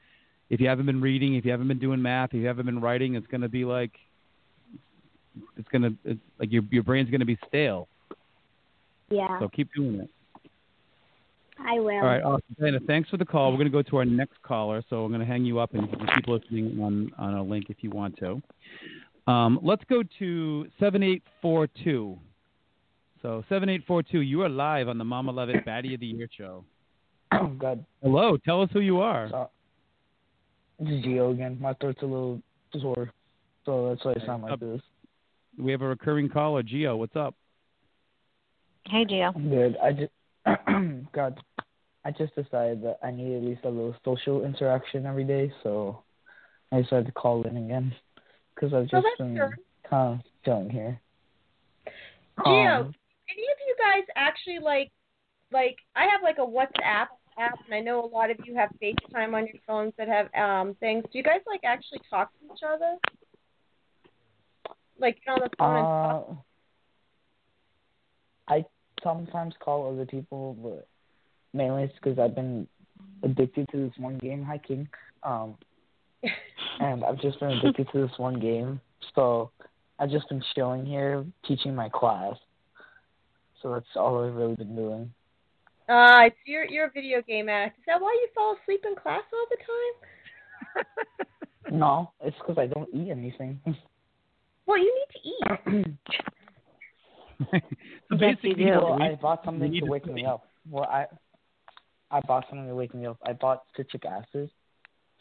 If you haven't been reading, if you haven't been doing math, if you haven't been writing, it's going to be like. It's going to it's like your your brain's going to be stale. Yeah, So keep doing it. I will. All right, awesome. Diana, thanks for the call. We're going to go to our next caller, so I'm going to hang you up and you can keep listening on on a link if you want to. Um, let's go to seven eight four two. So seven eight four two, you are live on the Mama Levitt Baddie of the Year show. Oh God, Hello, tell us who you are. so, this is Gio again. My throat's a little sore, so that's why I sound like Up. this. We have a recurring caller, Gio. What's up? Hey, Gio. I'm good. I just God, I just decided that I need at least a little social interaction every day, so I decided to call in again because I've just that's been good. kind of chilling here. Gio, Um, any of you guys actually like like I have like a WhatsApp app and I know a lot of you have FaceTime on your phones that have um things. Do you guys like actually talk to each other? Like get on the phone and talk? Uh, I sometimes call other people, but mainly it's because I've been addicted to this one game, hiking. Um, and I've just been addicted to this one game. So I've just been chilling here, teaching my class. So that's all I've really been doing. Uh, it's you're you're a video game addict. Is that why you fall asleep in class all the time? No, it's because I don't eat anything. Well, you need to eat. so Yes, basically, you well, I bought something to to wake sleep. me up. Well, I I bought something to wake me up. I bought citric acid.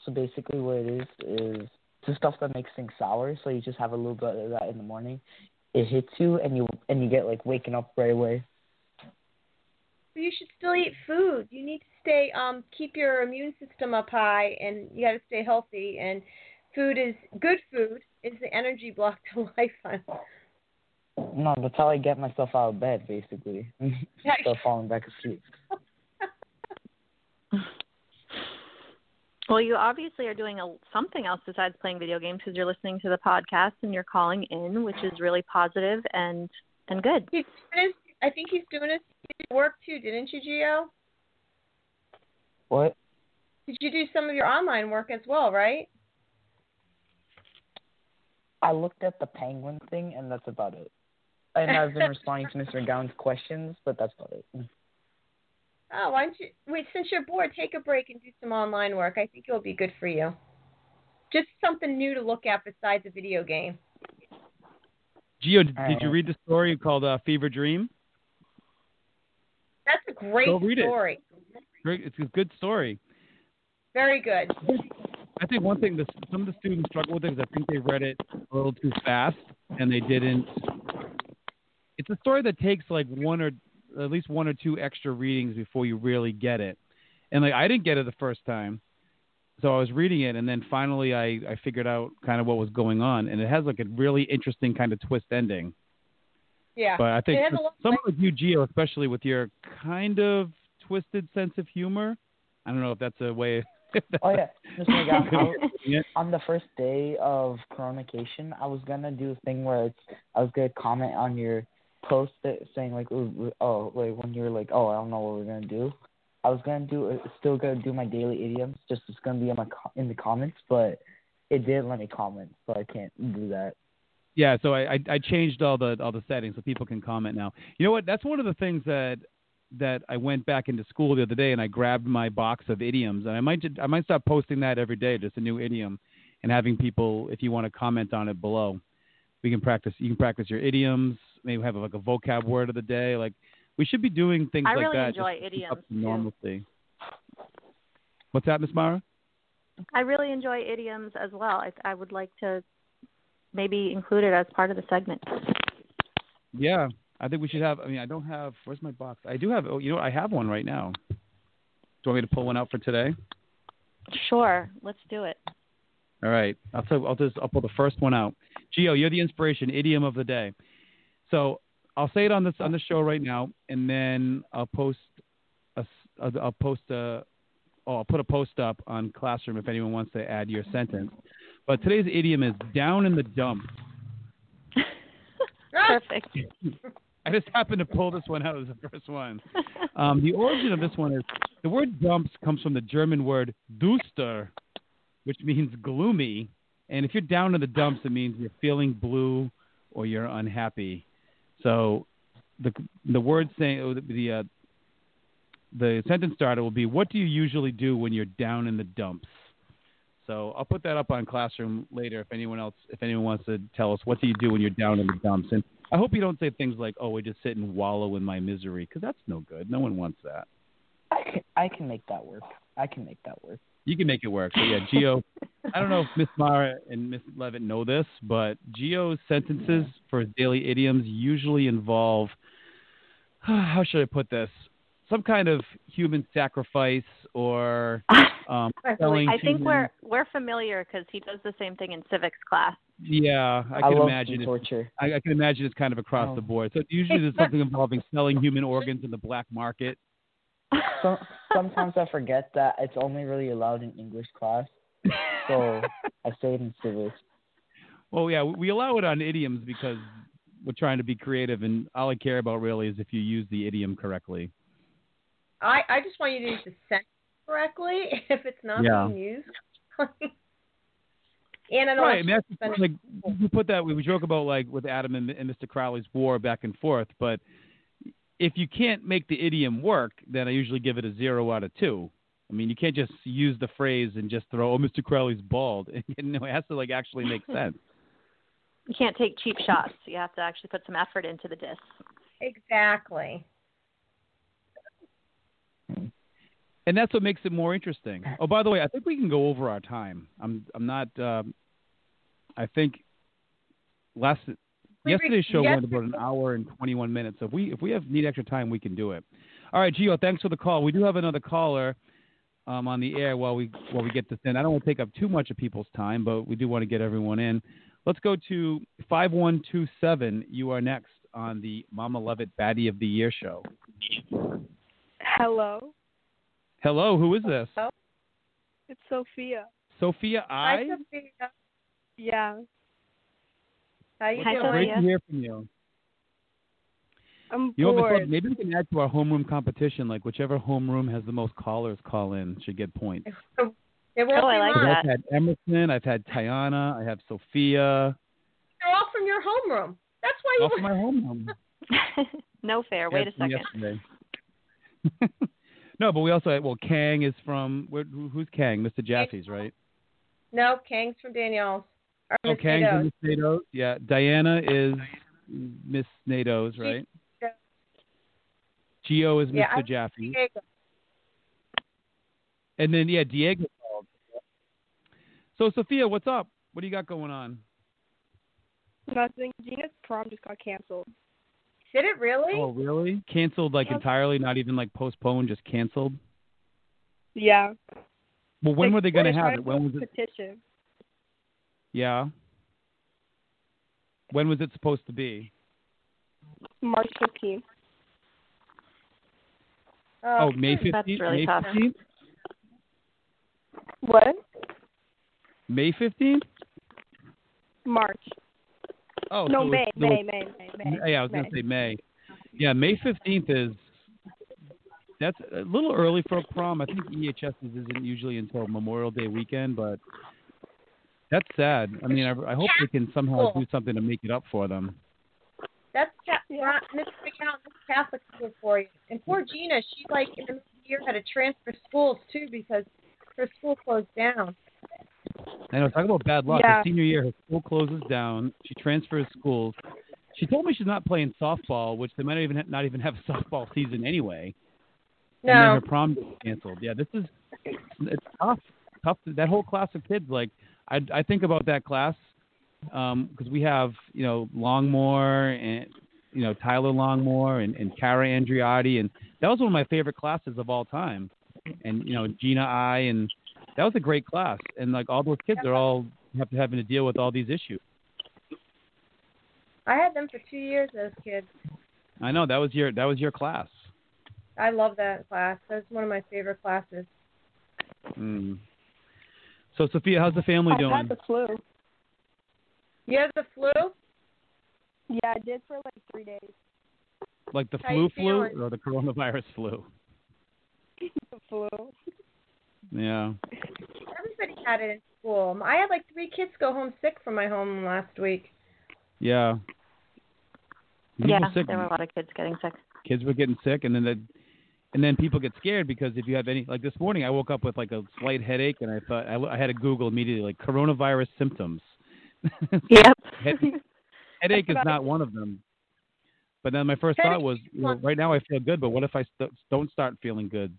So basically, what it is is the stuff that makes things sour. So you just have a little bit of that in the morning. It hits you, and you and you get like waking up right away. But you should still eat food. You need to stay um keep your immune system up high and you got to stay healthy and food is good food is the energy block to life on. No, that's how I get myself out of bed, basically. Start falling back asleep. Well, you obviously are doing a, something else besides playing video games because you're listening to the podcast and you're calling in, which is really positive and and good. He's doing his, I think he's doing his work too, didn't you, Gio? What? Did you do some of your online work as well, right? I looked at the penguin thing, and that's about it. And I've been responding to Mr. Gown's questions, but that's about it. Oh, why don't you wait? Since you're bored, take a break and do some online work. I think it'll be good for you. Just something new to look at besides a video game. Gio, did, did you read the story called uh, Fever Dream? That's a great Go read it. story. Great, It's a good story. Very good. I think one thing that some of the students struggle with is I think they read it a little too fast and they didn't. It's a story that takes like one or at least one or two extra readings before you really get it. And like I didn't get it the first time, so I was reading it and then finally I I figured out kind of what was going on and it has like a really interesting kind of twist ending. Yeah. But I think It has for a lot of someone like you, Gio, especially with your kind of twisted sense of humor, I don't know if that's a way Oh yeah, Mr. Um, McGowan, I was- on the first day of Corona-cation, I was gonna do a thing where it's I was gonna comment on your post it saying like oh, like when you're like oh I don't know what we're gonna do. I was gonna do uh, still gonna do my daily idioms, just it's gonna be in my in the comments, but it didn't let me comment, so I can't do that. Yeah, so I, I I changed all the all the settings so people can comment now. You know what? That's one of the things that that I went back into school the other day and I grabbed my box of idioms and I might I might start posting that every day, just a new idiom, and having people if you want to comment on it below, we can practice. You can practice your idioms. Maybe have like a vocab word of the day. Like we should be doing things I like really that. enjoy just to keep up idioms, to too. What's that, Miss Mara? I really enjoy idioms as well. I, I would like to maybe include it as part of the segment. Yeah, I think we should have. I mean, I don't have. Where's my box? I do have. Oh, you know? I have one right now. Do you want me to pull one out for today? Sure, let's do it. All right, I'll tell. I'll just. I'll pull the first one out. Gio, you're the inspiration. Idiom of the day. So I'll say it on this on the show right now, and then I'll post a. I'll post a. Oh, I'll put a post up on Classroom if anyone wants to add your sentence. But today's idiom is down in the dump. Perfect. I just happened to pull this one out as the first one. Um, the origin of this one is the word dumps comes from the German word duster, which means gloomy. And if you're down in the dumps, it means you're feeling blue or you're unhappy. So the the word saying oh, the uh, the sentence starter will be, "What do you usually do when you're down in the dumps?" So I'll put that up on Classroom later if anyone else if anyone wants to tell us what do you do when you're down in the dumps. And I hope you don't say things like, "Oh, I just sit and wallow in my misery," because that's no good. No one wants that. I can I can make that work. I can make that work. You can make it work. So yeah, Gio. I don't know if Miss Mara and Miss Levitt know this, but Gio's sentences for his daily idioms usually involve how should I put this? Some kind of human sacrifice or um, selling I think human- we're we're familiar because he does the same thing in civics class. Yeah, I I can love imagine. torture. I, I can imagine it's kind of across Oh. the board. So usually there's something involving selling human organs in the black market. So, sometimes I forget that it's only really allowed in English class, so I say it in civics. Well, yeah, we allow it on idioms because we're trying to be creative, and all I care about really is if you use the idiom correctly. I, I just want you to use the sentence correctly if it's not Yeah. being used. and I don't Right, I want mean, you that's like we put that we we joke about like with Adam and, and Mr. Crowley's war back and forth, but if you can't make the idiom work, then I usually give it a zero out of two. I mean, you can't just use the phrase and just throw, "Oh, Mr. Crowley's bald." no, it has to like actually make sense. You can't take cheap shots. You have to actually put some effort into the disc. exactly. and that's what makes it more interesting. Oh, by the way, I think we can go over our time. I'm I'm not. Um, I think last We yesterday's show yes- went about an hour and 21 minutes. So if we if we have need extra time, we can do it. All right, Gio, thanks for the call. We do have another caller um, on the air while we while we get this in. I don't want to take up too much of people's time, but we do want to get everyone in. Let's go to 5127. You are next on the Mama Levitt Baddie of the Year show. Hello, Hello, who is this? it's Sophia. Sophia I. Hi, Sophia. Yeah, How you Hi, doing? Great Sophia. to hear from you. I'm You know, what, bored. Love, maybe we can add to our homeroom competition. Like whichever homeroom has the most callers call in should get points. It won't Oh, I be like long. I've had Emerson, I've had Tyana, I have Sophia. They're all from your homeroom. That's why you All from my homeroom. no fair. Wait a Yeah, from second. Yesterday. no, but we also had, well, Khang is from where, who's Khang? Mr. Jaffe's, right? No, Kang's from Danielle's. Or Oh, Miss Khang's Nadeau's. Miss Nado's. Yeah, Diana is Miss Nado's, right? Gio is Mr. I'm Jaffe. Diego. And then yeah, Diego. So Sophia, what's up? What do you got going on? Nothing. Gina's prom just got canceled. Did it really? Oh, really? Canceled like Yes. entirely, not even like postponed, just canceled. Yeah. Well, when Like, were they going to have it? When was it? Petition. Yeah. When was it supposed to be? March 15th. Oh, May That's fifteenth. really May tough. fifteenth. What? May fifteenth? March. Oh, no, so May, it's- May, May, May, May. Yeah, I was gonna say May. Yeah, May fifteenth is. That's a little early for a prom. I think EHS isn't usually until Memorial Day weekend, but that's sad. I mean, I, I hope they can somehow do something to make it up for them. That's Ron- Miss McCown, that's Catholic school for you. And poor Gina, she like in the middle of the year had to transfer schools too because her school closed down. I know. Talk about bad luck. Yeah. Her senior year, her school closes down. She transfers schools. She told me she's not playing softball, which they might not even ha- not even have a softball season anyway. No. And then her prom canceled. Yeah, this is it's tough. Tough. That whole class of kids. Like I I think about that class because we have you know Longmore and you know Tyler Longmore and and Cara Andriotti and that was one of my favorite classes of all time. And you know Gina I and that was a great class. And like all those kids are all have to having to deal with all these issues. I had them for two years Those kids. I know that was your that was your class. I love that class. That's one of my favorite classes. Mm. So Sophia, how's the family doing? I doing? had the flu. You have the flu? Yeah, I did for like three days. Like the How flu flu or the coronavirus flu? the flu. Yeah. Everybody had it in school. I had like three kids go home sick from my home last week. Yeah. People yeah, sick. there were a lot of kids getting sick. Kids were getting sick, and then the, and then people get scared because if you have any, like this morning, I woke up with like a slight headache, and I thought I, I had to Google immediately like coronavirus symptoms. Yep. Head, headache is That's not one of them. But then my first Headache thought was, you know, right now I feel good, but what if I st- don't start feeling good?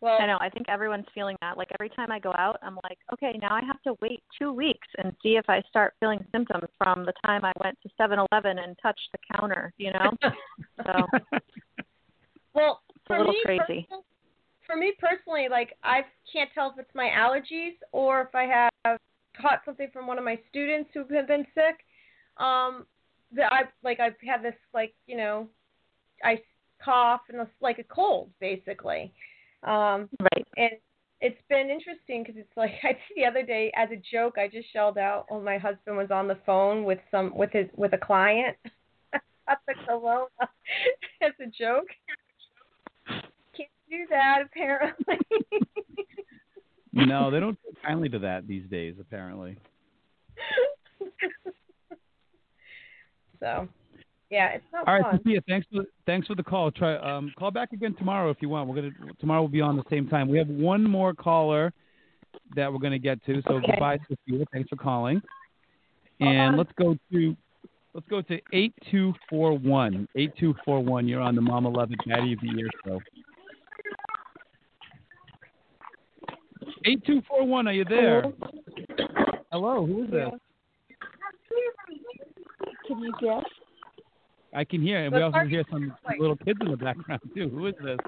Well, I know. I think everyone's feeling that. Like every time I go out, I'm like, okay, now I have to wait two weeks and see if I start feeling symptoms from the time I went to 7-Eleven and touched the counter. You know, so Well, it's a for little me, crazy. personal- for me personally, like I can't tell if it's my allergies or if I have caught something from one of my students who have been sick. Um, that I like I've had this like you know, I cough and it's like a cold basically. Um, right. and it's been interesting because it's like I the other day as a joke I just shelled out when my husband was on the phone with some with his with a client. I the corona as a joke. Do that apparently. no, they don't take kindly to that these days. Apparently. so, yeah, it's not All right, fun. Sophia, thanks for thanks for the call. Try um, call back again tomorrow if you want. We're gonna tomorrow we'll be on the same time. We have one more caller that we're gonna get to. So Okay. goodbye, Sophia. Thanks for calling. And let's go to let's go to eight two four one. Eight two four one. You're on the Mama Levitt Daddy of the Year show. Eight two four one. Are you there? Hello. Who is this? Can you guess? I can hear, and we also hear some little kids in the background too. Who is this?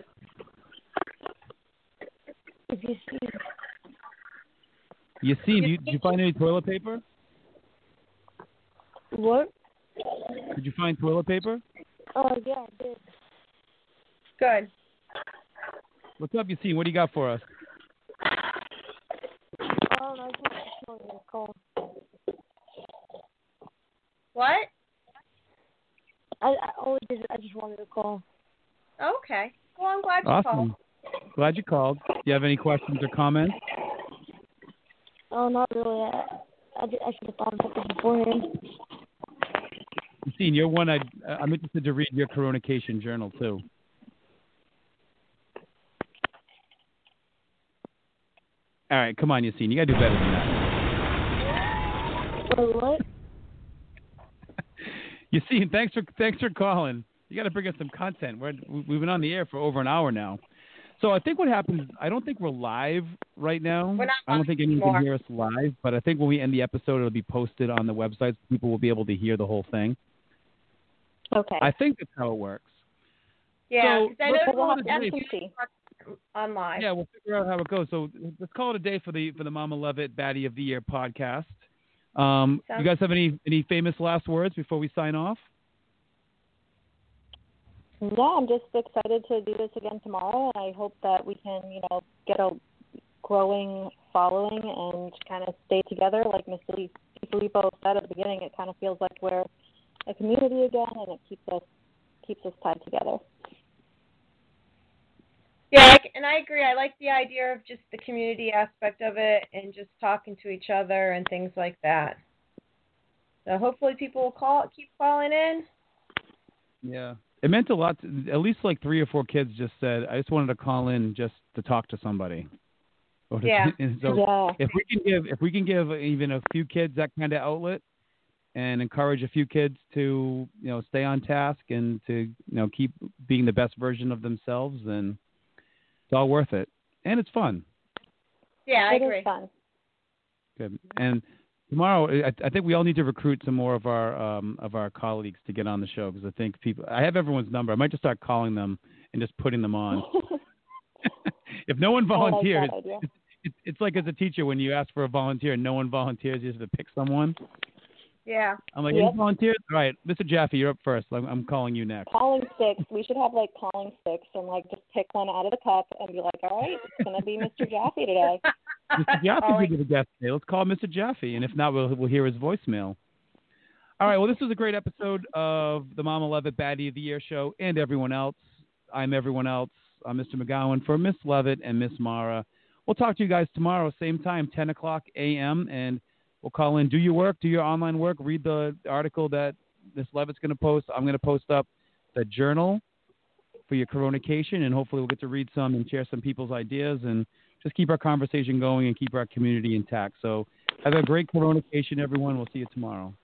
If you see, You seen? You, did you find any toilet paper? what? Did you find toilet paper? Oh yeah, I did. Good. What's up, Yasseen? What do you got for us? Oh, no, I just wanted to tell you a call. What? I, I only did. I just wanted to call. Okay. Well, I'm glad you Awesome. called. Glad you called. Do you have any questions or comments? Oh, not really. I, I, I should have thought about this beforehand. Yasseen, you're one I I'm interested to read your Corona-cation journal too. All right, come on, Yasseen. You gotta do better than that. Wait, what? Yasseen, thanks for thanks for calling. You got to bring us some content. We're, we've been on the air for over an hour now. So I think what happens, I don't think we're live right now. We're not I don't think anyone anymore. can hear us live, but I think when we end the episode, it'll be posted on the website. So people will be able to hear the whole thing. Okay. I think that's how it works. Yeah, So, I know a day. online. Yeah, we'll figure out how it goes. So let's call it a day for the for the Mama Levitt Baddie of the Year podcast. Um, you guys have any any famous last words before we sign off? Yeah, I'm just excited to do this again tomorrow, and I hope that we can, you know, get a growing following and kind of stay together. Like Miss Filippo said at the beginning, it kind of feels like we're a community again, and it keeps us keeps us tied together. Yeah, and I agree. I like the idea of just the community aspect of it and just talking to each other and things like that. So hopefully people will call, keep calling in. Yeah. It meant a lot. To, at least like three or four kids just said, "I just wanted to call in just to talk to somebody." To- Yeah. so Yeah. if we can give if we can give even a few kids that kind of outlet and encourage a few kids to you know stay on task and to you know keep being the best version of themselves, then it's all worth it, and it's fun. Yeah, I It is agree. fun. Good. And tomorrow, I, I think we all need to recruit some more of our um, of our colleagues to get on the show because I think people. I have everyone's number. I might just start calling them and just putting them on. if no one like volunteers, that it's, it's like as a teacher when you ask for a volunteer and no one volunteers, you have to pick someone. Yeah. I'm like, Yep. any volunteers? All right, Mr. Jaffe, you're up first. I'm, I'm calling you next. Calling six. We should have like calling six and like just pick one out of the cup and be like, all right, it's gonna be Mr. Jaffe today. Mr. Jaffe will be the guest today. Let's call Mr. Jaffe, and if not, we'll we'll hear his voicemail. All right. Well, this was a great episode of the Mama Levitt Baddie of the Year show, and everyone else. I'm everyone else. I'm Mr. McGowan for Miss Levitt and Miss Mara. We'll talk to you guys tomorrow, same time, 10 o'clock a.m. And we'll call in. Do your work. Do your online work. Read the article that Miss Levitt's going to post. I'm going to post up the journal for your corona-cation, and hopefully we'll get to read some and share some people's ideas and just keep our conversation going and keep our community intact. So have a great corona-cation, everyone. We'll see you tomorrow.